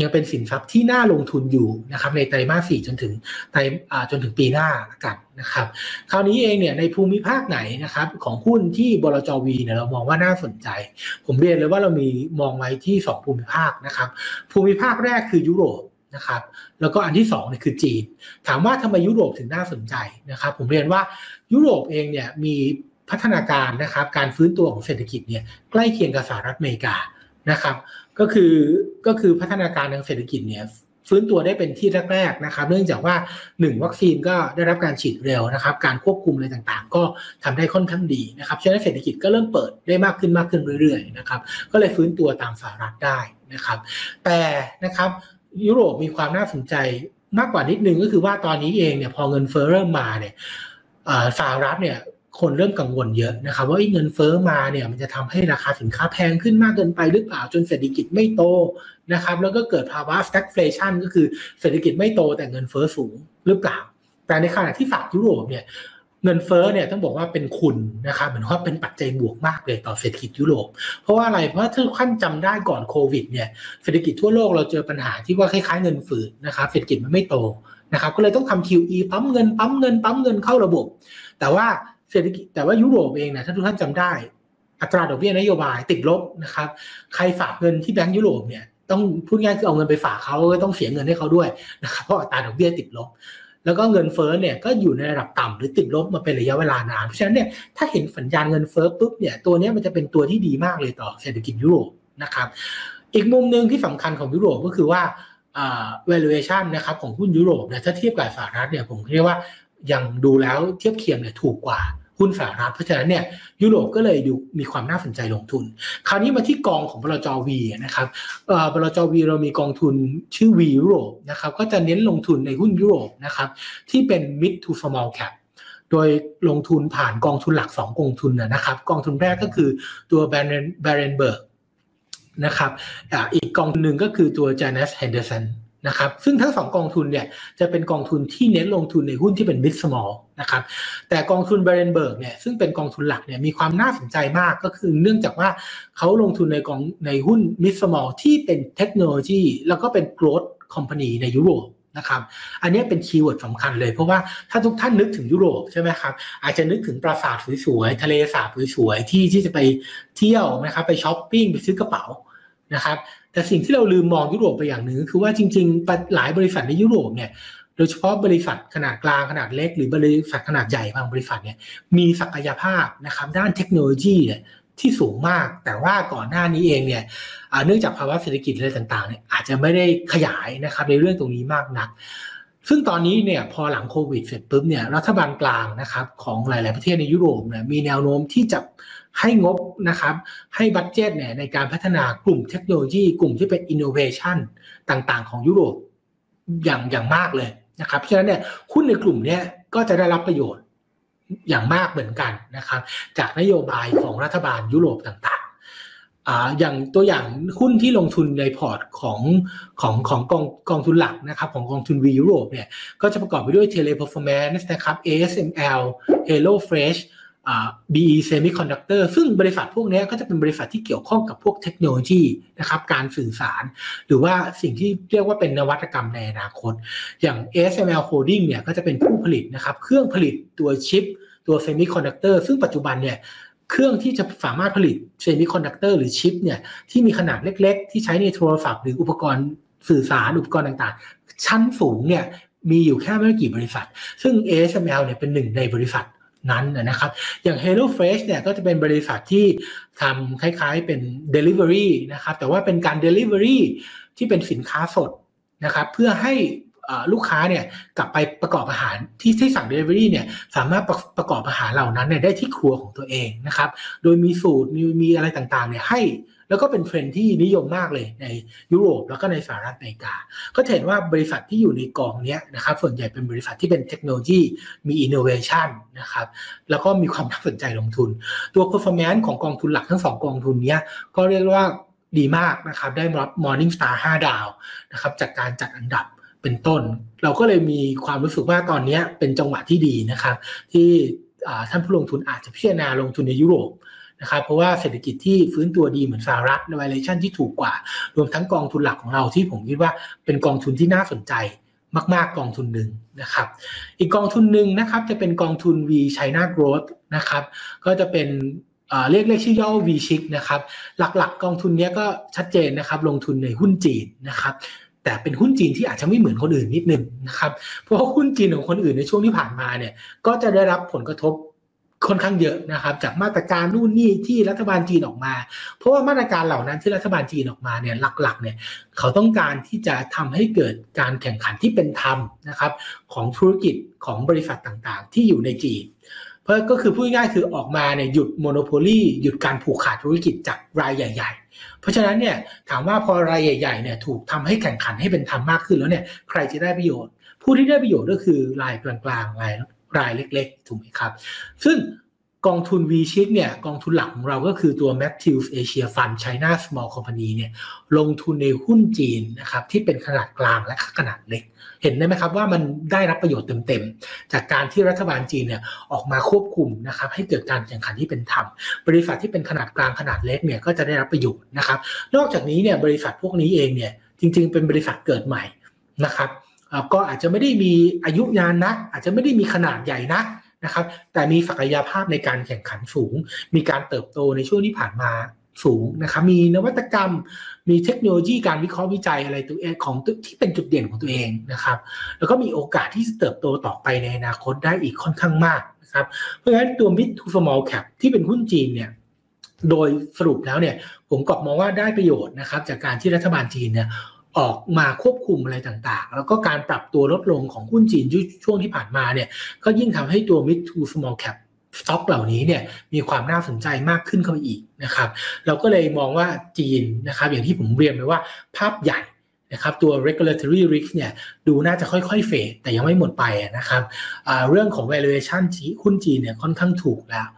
ยังเป็นสินทรัพย์ที่น่าลงทุนอยู่นะครับในไตรมาสสี่จนถึงไตรจนถึงปีหน้ากันนะครับ คราวนี้เองเนี่ยในภูมิภาคไหนนะครับของหุ้นที่บลจวีเนี่ยเรามองว่าน่าสนใจ ผมเรียนเลยว่าเรามีมองไว้ที่ 2 ภูมิภาคนะครับ ภูมิภาคแรกคือยุโรปนะครับแล้วก็อันที่2เนี่ยคือจีน ถามว่าทำไมยุโรปถึงน่าสนใจนะครับผมเรียนว่ายุโรปเองเนี่ยมีพัฒนาการนะครับการฟื้นตัวของเศรษฐกิจเนี่ยใกล้เคียงกับสหรัฐอเมริกานะครับ ก็คือก็คือพัฒนาการทางเศรษฐกิจเนี่ยฟื้นตัวได้เป็นที่แรกๆนะครับ เนื่องจากว่า 1 วัคซีนก็ได้รับการฉีดเร็วนะครับ การควบคุมอะไรต่างๆ ก็ทำได้ค่อนข้างดีนะครับฉะนั้นเศรษฐกิจก็เริ่มเปิดได้มากขึ้นมากขึ้นเรื่อยๆนะครับก็เลยฟื้นตัวตามสหรัฐได้นะครับ แต่นะครับยุโรปมีความน่าสนใจมากกว่านิดนึงก็คือว่าตอนนี้เองเนี่ยพอเงินเฟ้อเริ่มมาเนี่ยสหรัฐเนี่ย คนเริ่มกังวลเยอะนะครับว่าเงินเฟ้อมาเนี่ยมันจะทำให้ราคาสินค้าแพงขึ้นมากเกินไปหรือเปล่าจนเศรษฐกิจไม่โตนะครับแล้วก็เกิดภาวะ stagflation ก็คือเศรษฐกิจไม่โตแต่เงินเฟ้อสูงหรือเปล่า แต่ในขณะที่ฝั่งยุโรปเนี่ยเงินเฟ้อเนี่ยต้องบอกว่าเป็นคุณนะครับเหมือนว่าเป็นปัจจัยบวกมากเลยต่อเศรษฐกิจยุโรป เพราะว่าอะไรเพราะถ้าท่านจำได้ก่อนโควิดเนี่ยเศรษฐกิจทั่วโลกเราเจอปัญหาที่ว่าคล้ายๆเงินฝืดนะครับเศรษฐกิจมันไม่โตนะครับก็เลยต้องทำ QE ปั๊มเงินปั๊มเงินปั๊มเงินเข้าระบบ แต่ว่า เศรษฐกิจแต่ว่ายุโรปเองนะถ้าทุกท่านจำได้ อัตราดอกเบี้ยนโยบายติดลบนะครับ ใครฝากเงินที่แบงก์ยุโรปเนี่ยต้องพูดง่ายคือเอาเงินไปฝากเขาก็ต้องเสียเงินให้เขาด้วยนะครับเพราะอัตราดอกเบี้ยติดลบ แล้วก็เงินเฟ้อเนี่ยก็อยู่ในระดับต่ำหรือติดลบมาเป็นระยะเวลานานเพราะฉะนั้นเนี่ยถ้าเห็นสัญญาณเงินเฟ้อปุ๊บเนี่ยตัวนี้มันจะเป็นตัวที่ดีมากเลยต่อเศรษฐกิจยุโรปนะครับอีกมุมหนึ่งที่สำคัญของยุโรปก็คือว่า valuation นะครับของหุ้นยุโรปเนี่ยถ้าเทียบกับสหรัฐเนี่ยผมเรียกว่ายังดูแล้วเทียบเคียงเนี่ยถูกกว่า หุ้นสหรัฐเพราะฉะนั้นเนี่ยยุโรปก็เลยดูมีความน่าสนใจลงทุน คราวนี้มาที่กองของบลจวีนะครับบลจวีเรามีกองทุนชื่อวียุโรปนะครับก็จะเน้นลงทุนในหุ้นยุโรปนะครับที่เป็น mid to small cap โดยลงทุนผ่านกองทุนหลัก 2 กองทุนนะครับ กองทุนแรกก็คือตัว b a r e n b e r g นะครับอีกกองทุนหนึ่งก็คือตัว Janus Henderson นะครับซึ่งทั้งสองกองทุนเนี่ยจะเป็นกองทุนที่เน้นลงทุนในหุ้นที่เป็น mid small นะครับแต่กองทุน b บ r e n b e r g เนี่ยซึ่งเป็นกองทุนหลักเนี่ยมีความน่าสนใจมากก็คือเนื่องจากว่าเขาลงทุนในกองในหุ้น mid small ที่เป็นเทคโนโลยีแล้วก็เป็น growth company ในยุโรปนะครับอันนี้เป็น keyword สำคัญเลยเพราะว่าถ้าทุกท่านนึกถึงยุโรปใช่ไหมครับอาจจะนึกถึงปราสาทสวยๆทะเลสาบสวยๆที่ที่จะไปเที่ยวนะครับไปช้อปปิ้งไปซื้อกระเป๋านะครับ แต่สิ่งที่เราลืมมองยุโรปไปอย่างหนึ่งคือว่าจริงๆ หลายบริษัทในยุโรปเนี่ยโดยเฉพาะบริษัทขนาดกลางขนาดเล็ก หรือบริษัทขนาดใหญ่บางบริษัทเนี่ยมีศักยภาพนะครับด้านเทคโนโลยีเนี่ยที่สูงมาก แต่ว่าก่อนหน้านี้เองเนี่ยเนื่องจากภาวะเศรษฐกิจอะไรต่างๆเนี่ยอาจจะไม่ได้ขยายนะครับในเรื่องตรงนี้มากนัก ซึ่งตอนนี้เนี่ยพอหลังโควิดเสร็จปุ๊บเนี่ยรัฐบาลกลางนะครับของหลาย ๆ ประเทศในยุโรปเนี่ยมีแนวโน้มที่จะให้งบ นะครับให้ budget เนี่ยในการพัฒนากลุ่มเทคโนโลยี กลุ่มที่เป็นอินโนเวชันต่างๆ ของยุโรปอย่างอย่างมากเลยนะครับเพราะฉะนั้นเนี่ยหุ้นในกลุ่มนี้ก็จะได้รับประโยชน์อย่างมากเหมือนกันนะครับจากนโยบายของรัฐบาลยุโรปต่างๆอย่างตัวอย่างหุ้นที่ลงทุนในพอร์ตของของของกองกองทุนหลักนะครับของกองทุนวียุโรปเนี่ยก็จะประกอบไปด้วย Teleperformance นะครับ ASML Hello Fresh BE Semiconductor ซึ่งบริษัทพวกนี้ก็จะเป็นบริษัทที่เกี่ยวข้องกับพวกเทคโนโลยีนะครับการสื่อสาร หรือว่าสิ่งที่เรียกว่าเป็นนวัตกรรมในอนาคต อย่าง ASML Holding เนี่ยก็จะเป็นผู้ผลิตนะครับเครื่องผลิตตัวชิป ตัวเซมิคอนดักเตอร์ซึ่งปัจจุบันเนี่ยเครื่องที่จะสามารถผลิตเซมิคอนดักเตอร์หรือชิปเนี่ยที่มีขนาดเล็กๆ ที่ใช้ในโทรศัพท์หรืออุปกรณ์สื่อสารอุปกรณ์ต่างๆ ชั้นสูงเนี่ยมีอยู่แค่ไม่กี่บริษัท ซึ่ง ASML เนี่ยเป็นหนึ่งในบริษัท นั้นนะครับ อย่าง Hello Fresh เนี่ยก็จะเป็นบริษัทที่ทำคล้ายๆเป็น Delivery นะครับ แต่ว่าเป็นการ Delivery ที่เป็นสินค้าสดนะครับ เพื่อให้ลูกค้าเนี่ยกลับไปประกอบอาหารที่ที่สั่ง Delivery เนี่ยสามารถประประกอบอาหารเหล่านั้นเนี่ยได้ที่ครัวของตัวเองนะครับ โดยมีสูตรมีมีอะไรต่างๆเนี่ยให้ แล้วก็เป็นเทรนด์ที่นิยมมากเลยในยุโรปแล้วก็ในสหรัฐอเมริกา ก็เห็นว่าบริษัทที่อยู่ในกองนี้นะครับส่วนใหญ่เป็นบริษัทที่เป็นเทคโนโลยีมีอินโนเวชันนะครับแล้วก็มีความน่าสนใจลงทุน ตัว performance ของกองทุนหลักทั้งสองกองทุนนี้ก็เรียกว่าดีมากนะครับได้รับ Morning Star 5 ดาวนะครับจากการจัดอันดับเป็นต้น เราก็เลยมีความรู้สึกว่าตอนนี้เป็นจังหวะที่ดีนะครับที่ท่านผู้ลงทุนอาจจะพิจารณาลงทุนในยุโรป นะครับเพราะว่าเศรษฐกิจที่ฟื้นตัวดีเหมือนสหรัฐ valuation ที่ถูกกว่า รวมทั้งกองทุนหลักของเราที่ผมคิดว่าเป็นกองทุนที่น่าสนใจมาก ๆ กองทุนหนึ่งนะครับ อีกกองทุนหนึ่งนะครับจะเป็นกองทุน V China Growth นะครับ ก็จะเป็นเรียกเรียกชื่อย่อ V Chic นะครับ หลัก ๆ กองทุนนี้ก็ชัดเจนนะครับ ลงทุนในหุ้นจีนนะครับ แต่เป็นหุ้นจีนที่อาจจะไม่เหมือนคนอื่นนิดนึงนะครับ เพราะว่าหุ้นจีนของคนอื่นในช่วงที่ผ่านมาเนี่ย ก็จะได้รับผลกระทบ ค่อนข้างเยอะนะครับ จากมาตรการนู่นนี่ที่รัฐบาลจีนออกมา เพราะว่ามาตรการเหล่านั้นที่รัฐบาลจีนออกมาเนี่ยหลักๆเนี่ยเขาต้องการที่จะทำให้เกิดการแข่งขันที่เป็นธรรมนะครับของธุรกิจของบริษัทต่างๆ ที่อยู่ในจีน เพราะก็คือพูดง่ายๆคือออกมาเนี่ยหยุดโมโนโพลีหยุดการผูกขาดธุรกิจจากรายใหญ่ ๆ เพราะฉะนั้นเนี่ยถามว่าพอรายใหญ่ๆเนี่ยถูกทำให้แข่งขันให้เป็นธรรมมากขึ้นแล้วเนี่ยใครจะได้ประโยชน์ ผู้ที่ได้ประโยชน์ก็คือรายกลางๆราย รายเล็กๆ ถูกไหมครับ ซึ่งกองทุน V ชิ c เนี่ยกองทุนหลักของเราก็คือตัว Matthews Asia Fund China Small Company เนี่ยลงทุนในหุ้นจีนนะครับที่เป็นขนาดกลางและขนาดเล็ก เห็นได้ไหมครับว่ามันได้รับประโยชน์เต็มๆ จากการที่รัฐบาลจีนเนี่ยออกมาควบคุมนะครับให้เกิดการแข่งขันที่เป็นธรรม บริษัทที่เป็นขนาดกลางขนาดเล็กเนี่ยก็จะได้รับประโยชน์นะครับนอกจากนี้เนี่ยบริษัทพวกนี้เองเนี่ยจริงๆ เป็นบริษัทเกิดใหม่นะครับ ก็อาจจะไม่ได้มีอายุยานนัก อาจจะไม่ได้มีขนาดใหญ่นักนะครับ แต่มีศักยภาพในการแข่งขันสูง มีการเติบโตในช่วงที่ผ่านมาสูงนะครับมีนวัตกรรม มีเทคโนโลยีการวิเคราะห์วิจัยอะไรตัวเองของที่เป็นจุดเด่นของตัวเองนะครับ แล้วก็มีโอกาสที่จะเติบโตต่อไปในอนาคตได้อีกค่อนข้างมากนะครับ เพราะฉะนั้นตัว mid to small cap ที่เป็นหุ้นจีนเนี่ยโดยสรุปแล้วเนี่ยผมกอบมองว่าได้ประโยชน์นะครับ จากการที่รัฐบาลจีนเนี่ย ออกมาควบคุมอะไรต่างๆ แล้วก็การปรับตัวลดลงของหุ้นจีนช่วงที่ผ่านมาเนี่ยก็ยิ่งทำให้ตัว mid to small cap สต็อกเหล่านี้เนี่ยมีความน่าสนใจมากขึ้นเข้าไปอีกนะครับ เราก็เลยมองว่าจีนนะครับอย่างที่ผมเรียนไปว่าภาพใหญ่นะครับตัว regulatory risk เนี่ยดูน่าจะค่อยๆเฟดแต่ยังไม่หมดไปนะครับเรื่องของ valuation หุ้นจีนเนี่ยค่อนข้างถูกแล้ว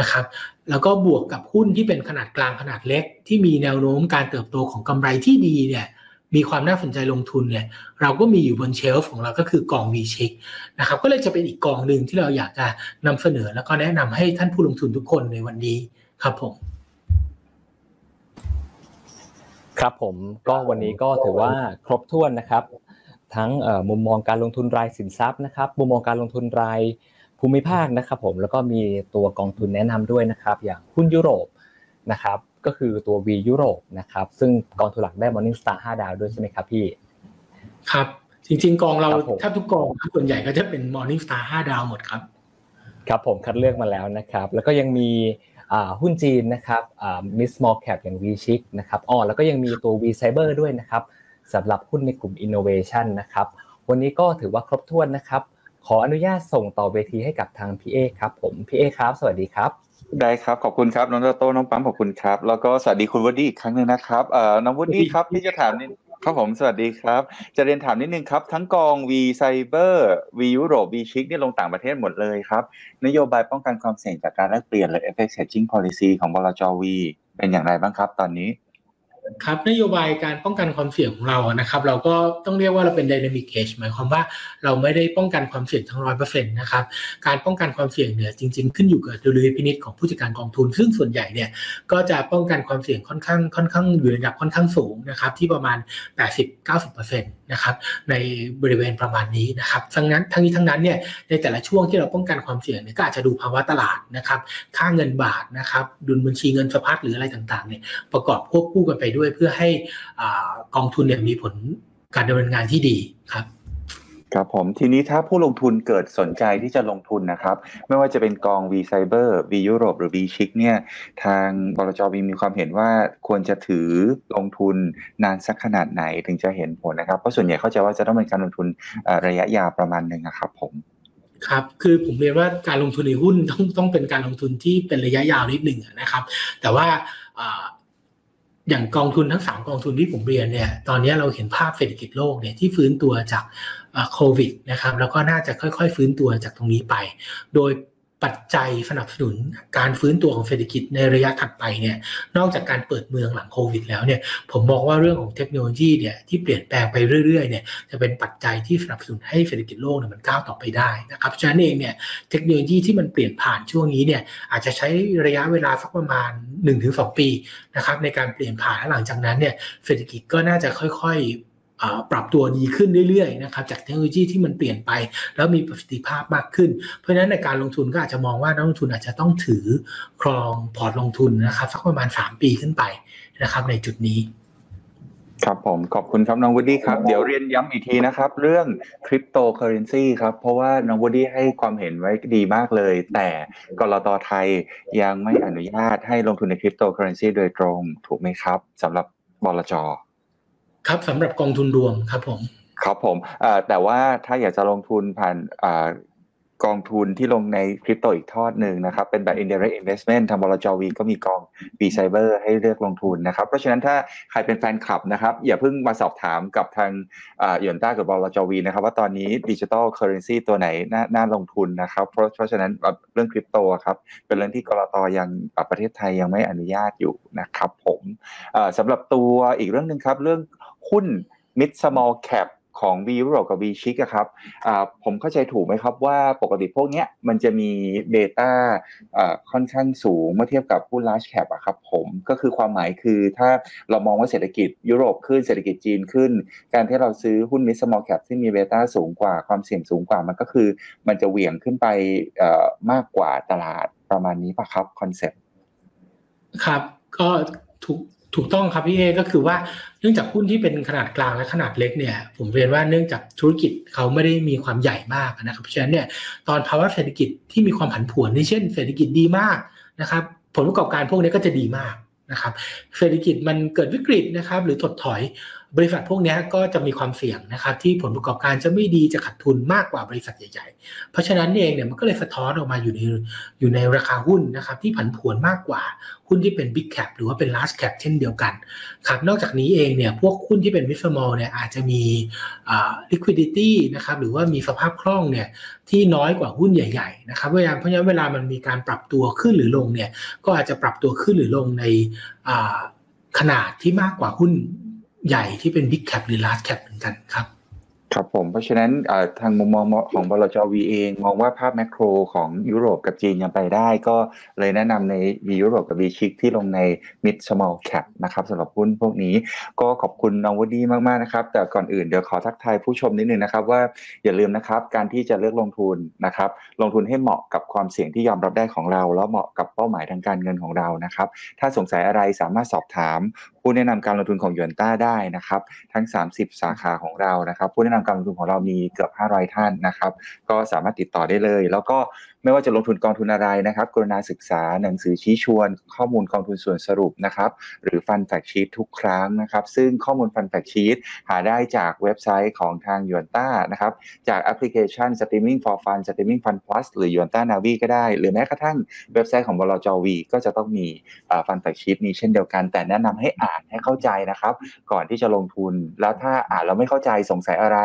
นะครับแล้วก็บวกกับหุ้นที่เป็นขนาดกลางขนาดเล็ก ที่มีแนวโน้มการเติบโตของกำไรที่ดีเนี่ย มีความน่าสนใจลงทุนเนี่ยเราก็มีอยู่บนเชลฟ์ของเราก็คือกองวีเช็คนะครับก็เลยจะเป็นอีกกองหนึ่งที่เราอยากจะนำเสนอ แล้วก็แนะนำให้ท่านผู้ลงทุนทุกคนในวันนี้ครับผม ครับผมก็วันนี้ก็ถือว่าครบถ้วนนะครับ ทั้งมุมมองการลงทุนรายสินทรัพย์นะครับ มุมมองการลงทุนรายภูมิภาคนะครับ ผมแล้วก็มีตัวกองทุนแนะนำด้วยนะครับ อย่างหุ้นยุโรป นะครับก็คือตัว V ยุโรปนะครับซึ่งกองทุนหลักได้ Morning Star 5 ดาวด้วยใช่ไหมครับพี่ ครับ จริงๆ กองเราถ้าทุกกองส่วนใหญ่ก็จะเป็น Morning Star 5 ดาวหมดครับ ครับผมคัดเลือกมาแล้วนะครับ แล้วก็ยังมีหุ้นจีนนะครับ mid small cap อย่าง V Chic นะครับอ๋อแล้วก็ยังมีตัว V Cyber ด้วยนะครับสำหรับหุ้นในกลุ่ม Innovation นะครับวันนี้ก็ถือว่าครบถ้วนนะครับ ขออนุญาตส่งต่อเวทีให้กับทางพี่เอครับผมพี่เอครับ สวัสดีครับ ได้ครับ ขอบคุณครับน้องโต้น้องปั๊มขอบคุณครับ แล้วก็สวัสดีคุณวดี้อีกครั้งหนึ่งนะครับเอ่อน้องวดี้ครับที่จะถามนี่ครับผมสวัสดีครับ จะเรียนถามนิดนึงครับ ทั้งกอง V Cyber V ยุโรป V ชิกนี่ลงต่างประเทศหมดเลยครับ นโยบายป้องกันความเสี่ยงจากการแลกเปลี่ยนหรือ FX hedging policy ของบลจ V เป็นอย่างไรบ้างครับตอนนี้ ครับนโยบายการป้องกันความเสี่ยงของเรานะครับ เราก็ต้องเรียกว่าเราเป็น dynamic hedge หมายความว่าเราไม่ได้ป้องกันความเสี่ยงทั้งร้อยเปอร์เซ็นต์นะครับการป้องกันความเสี่ยงเนี่ยจริง ๆ ขึ้นอยู่กับดุลยพินิจของผู้จัดการกองทุน ซึ่งส่วนใหญ่เนี่ยก็จะป้องกันความเสี่ยงค่อนข้างค่อนข้างอยู่ในระดับค่อนข้างสูงนะครับที่ประมาณ 80-90%นต์ นะครับในบริเวณประมาณนี้นะครับทั้งนั้นทั้งนี้ทั้งนั้นเนี่ยในแต่ละช่วงที่เราป้องกันความเสี่ยงเนี่ยก็อาจจะดูภาวะตลาดนะครับค่าเงินบาทนะครับดุลบัญชีเงินสะพัดหรืออะไรต่างๆเนี่ยประกอบควบคู่กันไปด้วยเพื่อให้กองทุนเนี่ยมีผลการดำเนินงานที่ดีครับ ครับผมทีนี้ถ้าผู้ลงทุนเกิดสนใจที่จะลงทุนนะครับ ไม่ว่าจะเป็นกอง V Cyber V Europe หรือ V Chic เนี่ยทางบลจวีมีความเห็นว่าควรจะถือลงทุนนานสักขนาดไหนถึงจะเห็นผลนะครับ เพราะส่วนใหญ่เข้าใจว่าจะต้องเป็นการลงทุนระยะยาวประมาณหนึ่งนะครับผมครับ คือผมเรียนว่าการลงทุนในหุ้นต้องต้องเป็นการลงทุนที่เป็นระยะยาวนิดหนึ่งนะครับ แต่ว่าอย่างกองทุนทั้งสามกองทุนที่ผมเรียนเนี่ย ตอนนี้เราเห็นภาพเศรษฐกิจโลกเนี่ยที่ฟื้นตัวจาก โควิดนะครับแล้วก็น่าจะค่อยๆ ฟื้นตัวจากตรงนี้ไป โดยปัจจัยสนับสนุนการฟื้นตัวของเศรษฐกิจในระยะถัดไปเนี่ยนอกจากการเปิดเมืองหลังโควิดแล้วเนี่ยผมมองว่าเรื่องของเทคโนโลยีเนี่ยที่เปลี่ยนแปลงไปเรื่อยๆเนี่ยจะเป็นปัจจัยที่สนับสนุนให้เศรษฐกิจโลกเนี่ยมันก้าวต่อไปได้นะครับฉะนั้นเองเนี่ยเทคโนโลยีที่มันเปลี่ยนผ่านช่วงนี้เนี่ยอาจจะใช้ระยะเวลาสักประมาณ 1-2 ปีนะครับในการเปลี่ยนผ่านหลังจากนั้นเนี่ยเศรษฐกิจก็น่าจะค่อยๆ ปรับตัวดีขึ้นเรื่อยๆนะครับจากเทคโนโลยีที่มันเปลี่ยนไป แล้วมีประสิทธิภาพมากขึ้น เพราะฉะนั้นในการลงทุนก็อาจจะมองว่านักลงทุนอาจจะต้องถือครองพอร์ตลงทุนนะครับสักประมาณ 3 ปีขึ้นไปนะครับในจุดนี้ครับผมขอบคุณครับน้องวูดดี้ครับเดี๋ยวเรียนย้ำอีกทีนะครับ เรื่องคริปโตเคอเรนซีครับเพราะว่าน้องวูดดี้ให้ความเห็นไว้ดีมากเลย แต่กลตไทยยังไม่อนุญาตให้ลงทุนในคริปโตเคอเรนซีโดยตรงถูกไหมครับสำหรับบลจ ครับสำหรับกองทุนรวมครับผมครับผมเอ่อแต่ว่าถ้าอยากจะลงทุนผ่านอ่ากองทุนที่ลงในคริปโตอีกทอดหนึ่งนะครับ เป็นแบบ indirect investment ทางบลจวีก็มีกอง V Cyber ให้เลือกลงทุนนะครับ เพราะฉะนั้นถ้าใครเป็นแฟนคลับนะครับ อย่าเพิ่งมาสอบถามกับทางอ่าหยวนต้ากับบลจวีนะครับ ว่าตอนนี้ดิจิ t a ลเคอร์เรนซีตัวไหนน่าน่าลงทุนนะครับ เพราะเพราะฉะนั้นเรื่องคริปโตครับ เป็นเรื่องที่กรตยังอ่าประเทศไทยยังไม่อนุญาตอยู่นะครับผมเอ่อสำหรับตัวอีกเรื่องหนึ่งครับเรื่อง หุ้น mid small cap ของ V Europe กับ V Chic อะครับผมเข้าใจถูกไหมครับว่าปกติพวกเนี้ยมันจะมีเบต้าค่อนข้างสูงเมื่อเทียบกับหุ้น large cap อะครับผมก็คือความหมายคือถ้าเรามองว่าเศรษฐกิจยุโรปขึ้นเศรษฐกิจจีนขึ้น การที่เราซื้อหุ้น mid small cap ที่มีเบต้าสูงกว่าความเสี่ยงสูงกว่ามันก็คือ มันจะเหวี่ยงขึ้นไปมากกว่าตลาดประมาณนี้ปะครับ conceptครับก็ถูก ถูกต้องครับพี่เอก็คือว่าเนื่องจากหุ้นที่เป็นขนาดกลางและขนาดเล็กเนี่ย ผมเรียนว่าเนื่องจากธุรกิจเขาไม่ได้มีความใหญ่มากนะครับเพราะฉะนั้นเนี่ยตอนภาวะเศรษฐกิจที่มีความผันผวนเช่น เศรษฐกิจดีมากนะครับ ผลประกอบการพวกนี้ก็จะดีมากนะครับ เศรษฐกิจมันเกิดวิกฤตนะครับ หรือถดถอย บริษัทพวกนี้ก็จะมีความเสี่ยงนะครับที่ผลประกอบการจะไม่ดีจะขาดทุนมากกว่าบริษัทใหญ่ ๆ เพราะฉะนั้นเองเนี่ยมันก็เลยสะท้อนออกมาอยู่ในอยู่ในราคาหุ้นนะครับที่ผันผวนมากกว่าหุ้นที่เป็น Big Cap หรือว่าเป็น Large Cap เช่นเดียวกันครับนอกจากนี้เองเนี่ยพวกหุ้นที่เป็น Mid Small เนี่ยอาจจะมี liquidity นะครับหรือว่ามีสภาพคล่องเนี่ยที่น้อยกว่าหุ้นใหญ่ๆนะครับเวลาเพราะฉะนั้นเวลามันมีการปรับตัวขึ้นหรือลงเนี่ยก็อาจจะปรับตัวขึ้นหรือลงในขนาดที่มากกว่าหุ้น ใหญ่ที่เป็น Big Cap หรือ Large Cap เหมือนกันครับ ครับผม เพราะฉะนั้นทางมุมมองของบลจวีเองมองว่าภาพแมกโรของยุโรปกับจีนยังไปได้ ก็เลยแนะนำใน V ยุโรปกับ V ชิกที่ลงใน Mid Small Cap นะครับสำหรับหุ้นพวกนี้ก็ขอบคุณน้องวดดี้มากๆนะครับ แต่ก่อนอื่นเดี๋ยวขอทักทายผู้ชมนิดนึงนะครับ ว่าอย่าลืมนะครับการที่จะเลือกลงทุนนะครับ ลงทุนให้เหมาะกับความเสี่ยงที่ยอมรับได้ของเรา แล้วเหมาะกับเป้าหมายทางการเงินของเรานะครับถ้าสงสัยอะไรสามารถสอบถาม ผู้แนะนำการลงทุนของยวนต้าได้นะครับ ทั้ง 30 สาขาของเรานะครับ ผู้แนะนำการลงทุนของเรามีเกือบ 500 ท่านนะครับ ก็สามารถติดต่อได้เลย แล้วก็ ไม่ว่าจะลงทุนกองทุนอะไรนะครับ กรุณาศึกษาหนังสือชี้ชวนข้อมูลกองทุนส่วนสรุปนะครับ หรือ Fund Fact Sheet ทุกครั้งนะครับ ซึ่งข้อมูล Fund Fact Sheet หาได้จากเว็บไซต์ของทางหยวนต้านะครับ จากแอปพลิเคชัน Streaming for Fund Streaming Fund Plus หรือหยวนต้านาวีก็ได้ หรือแม้กระทั่งเว็บไซต์ของบลจวีก็จะต้องมีFund Fact Sheet นี้เช่นเดียวกัน แต่แนะนำให้อ่านให้เข้าใจนะครับ ก่อนที่จะลงทุน แล้วถ้าอ่านแล้วไม่เข้าใจสงสัยอะไร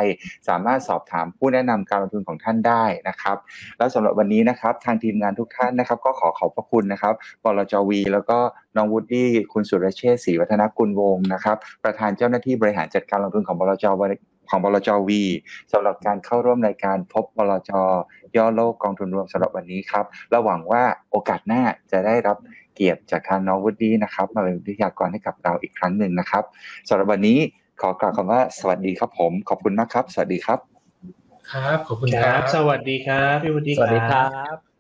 สามารถสอบถามผู้แนะนำการลงทุนของท่านได้นะครับ แล้วสำหรับวันนี้นะครับทางทีมงานทุกท่านนะครับ ก็ขอขอบพระคุณนะครับบลจวี แล้วก็น้องวูดดี้คุณสุรเชษศรีวัฒนกุลวงศ์นะครับ ประธานเจ้าหน้าที่บริหารจัดการลงทุนของบลจวของบลจวีสำหรับการเข้าร่วมรายการพบบลจย่อโลกกองทุนรวมสำหรับวันนี้ครับและหวังว่าโอกาสหน้าจะได้รับเกียรติจากทางน้องวูดดี้นะครับ มาเป็นวิทยากรให้กับเราอีกครั้งหนึ่งนะครับสำหรับวันนี้ขอกล่าวคำว่าสวัสดีครับผม ขอบคุณมากครับ สวัสดีครับ ครับ ขอบคุณคครัรับบสวัสดีครับ พี่วุฒิสวัสดีครับ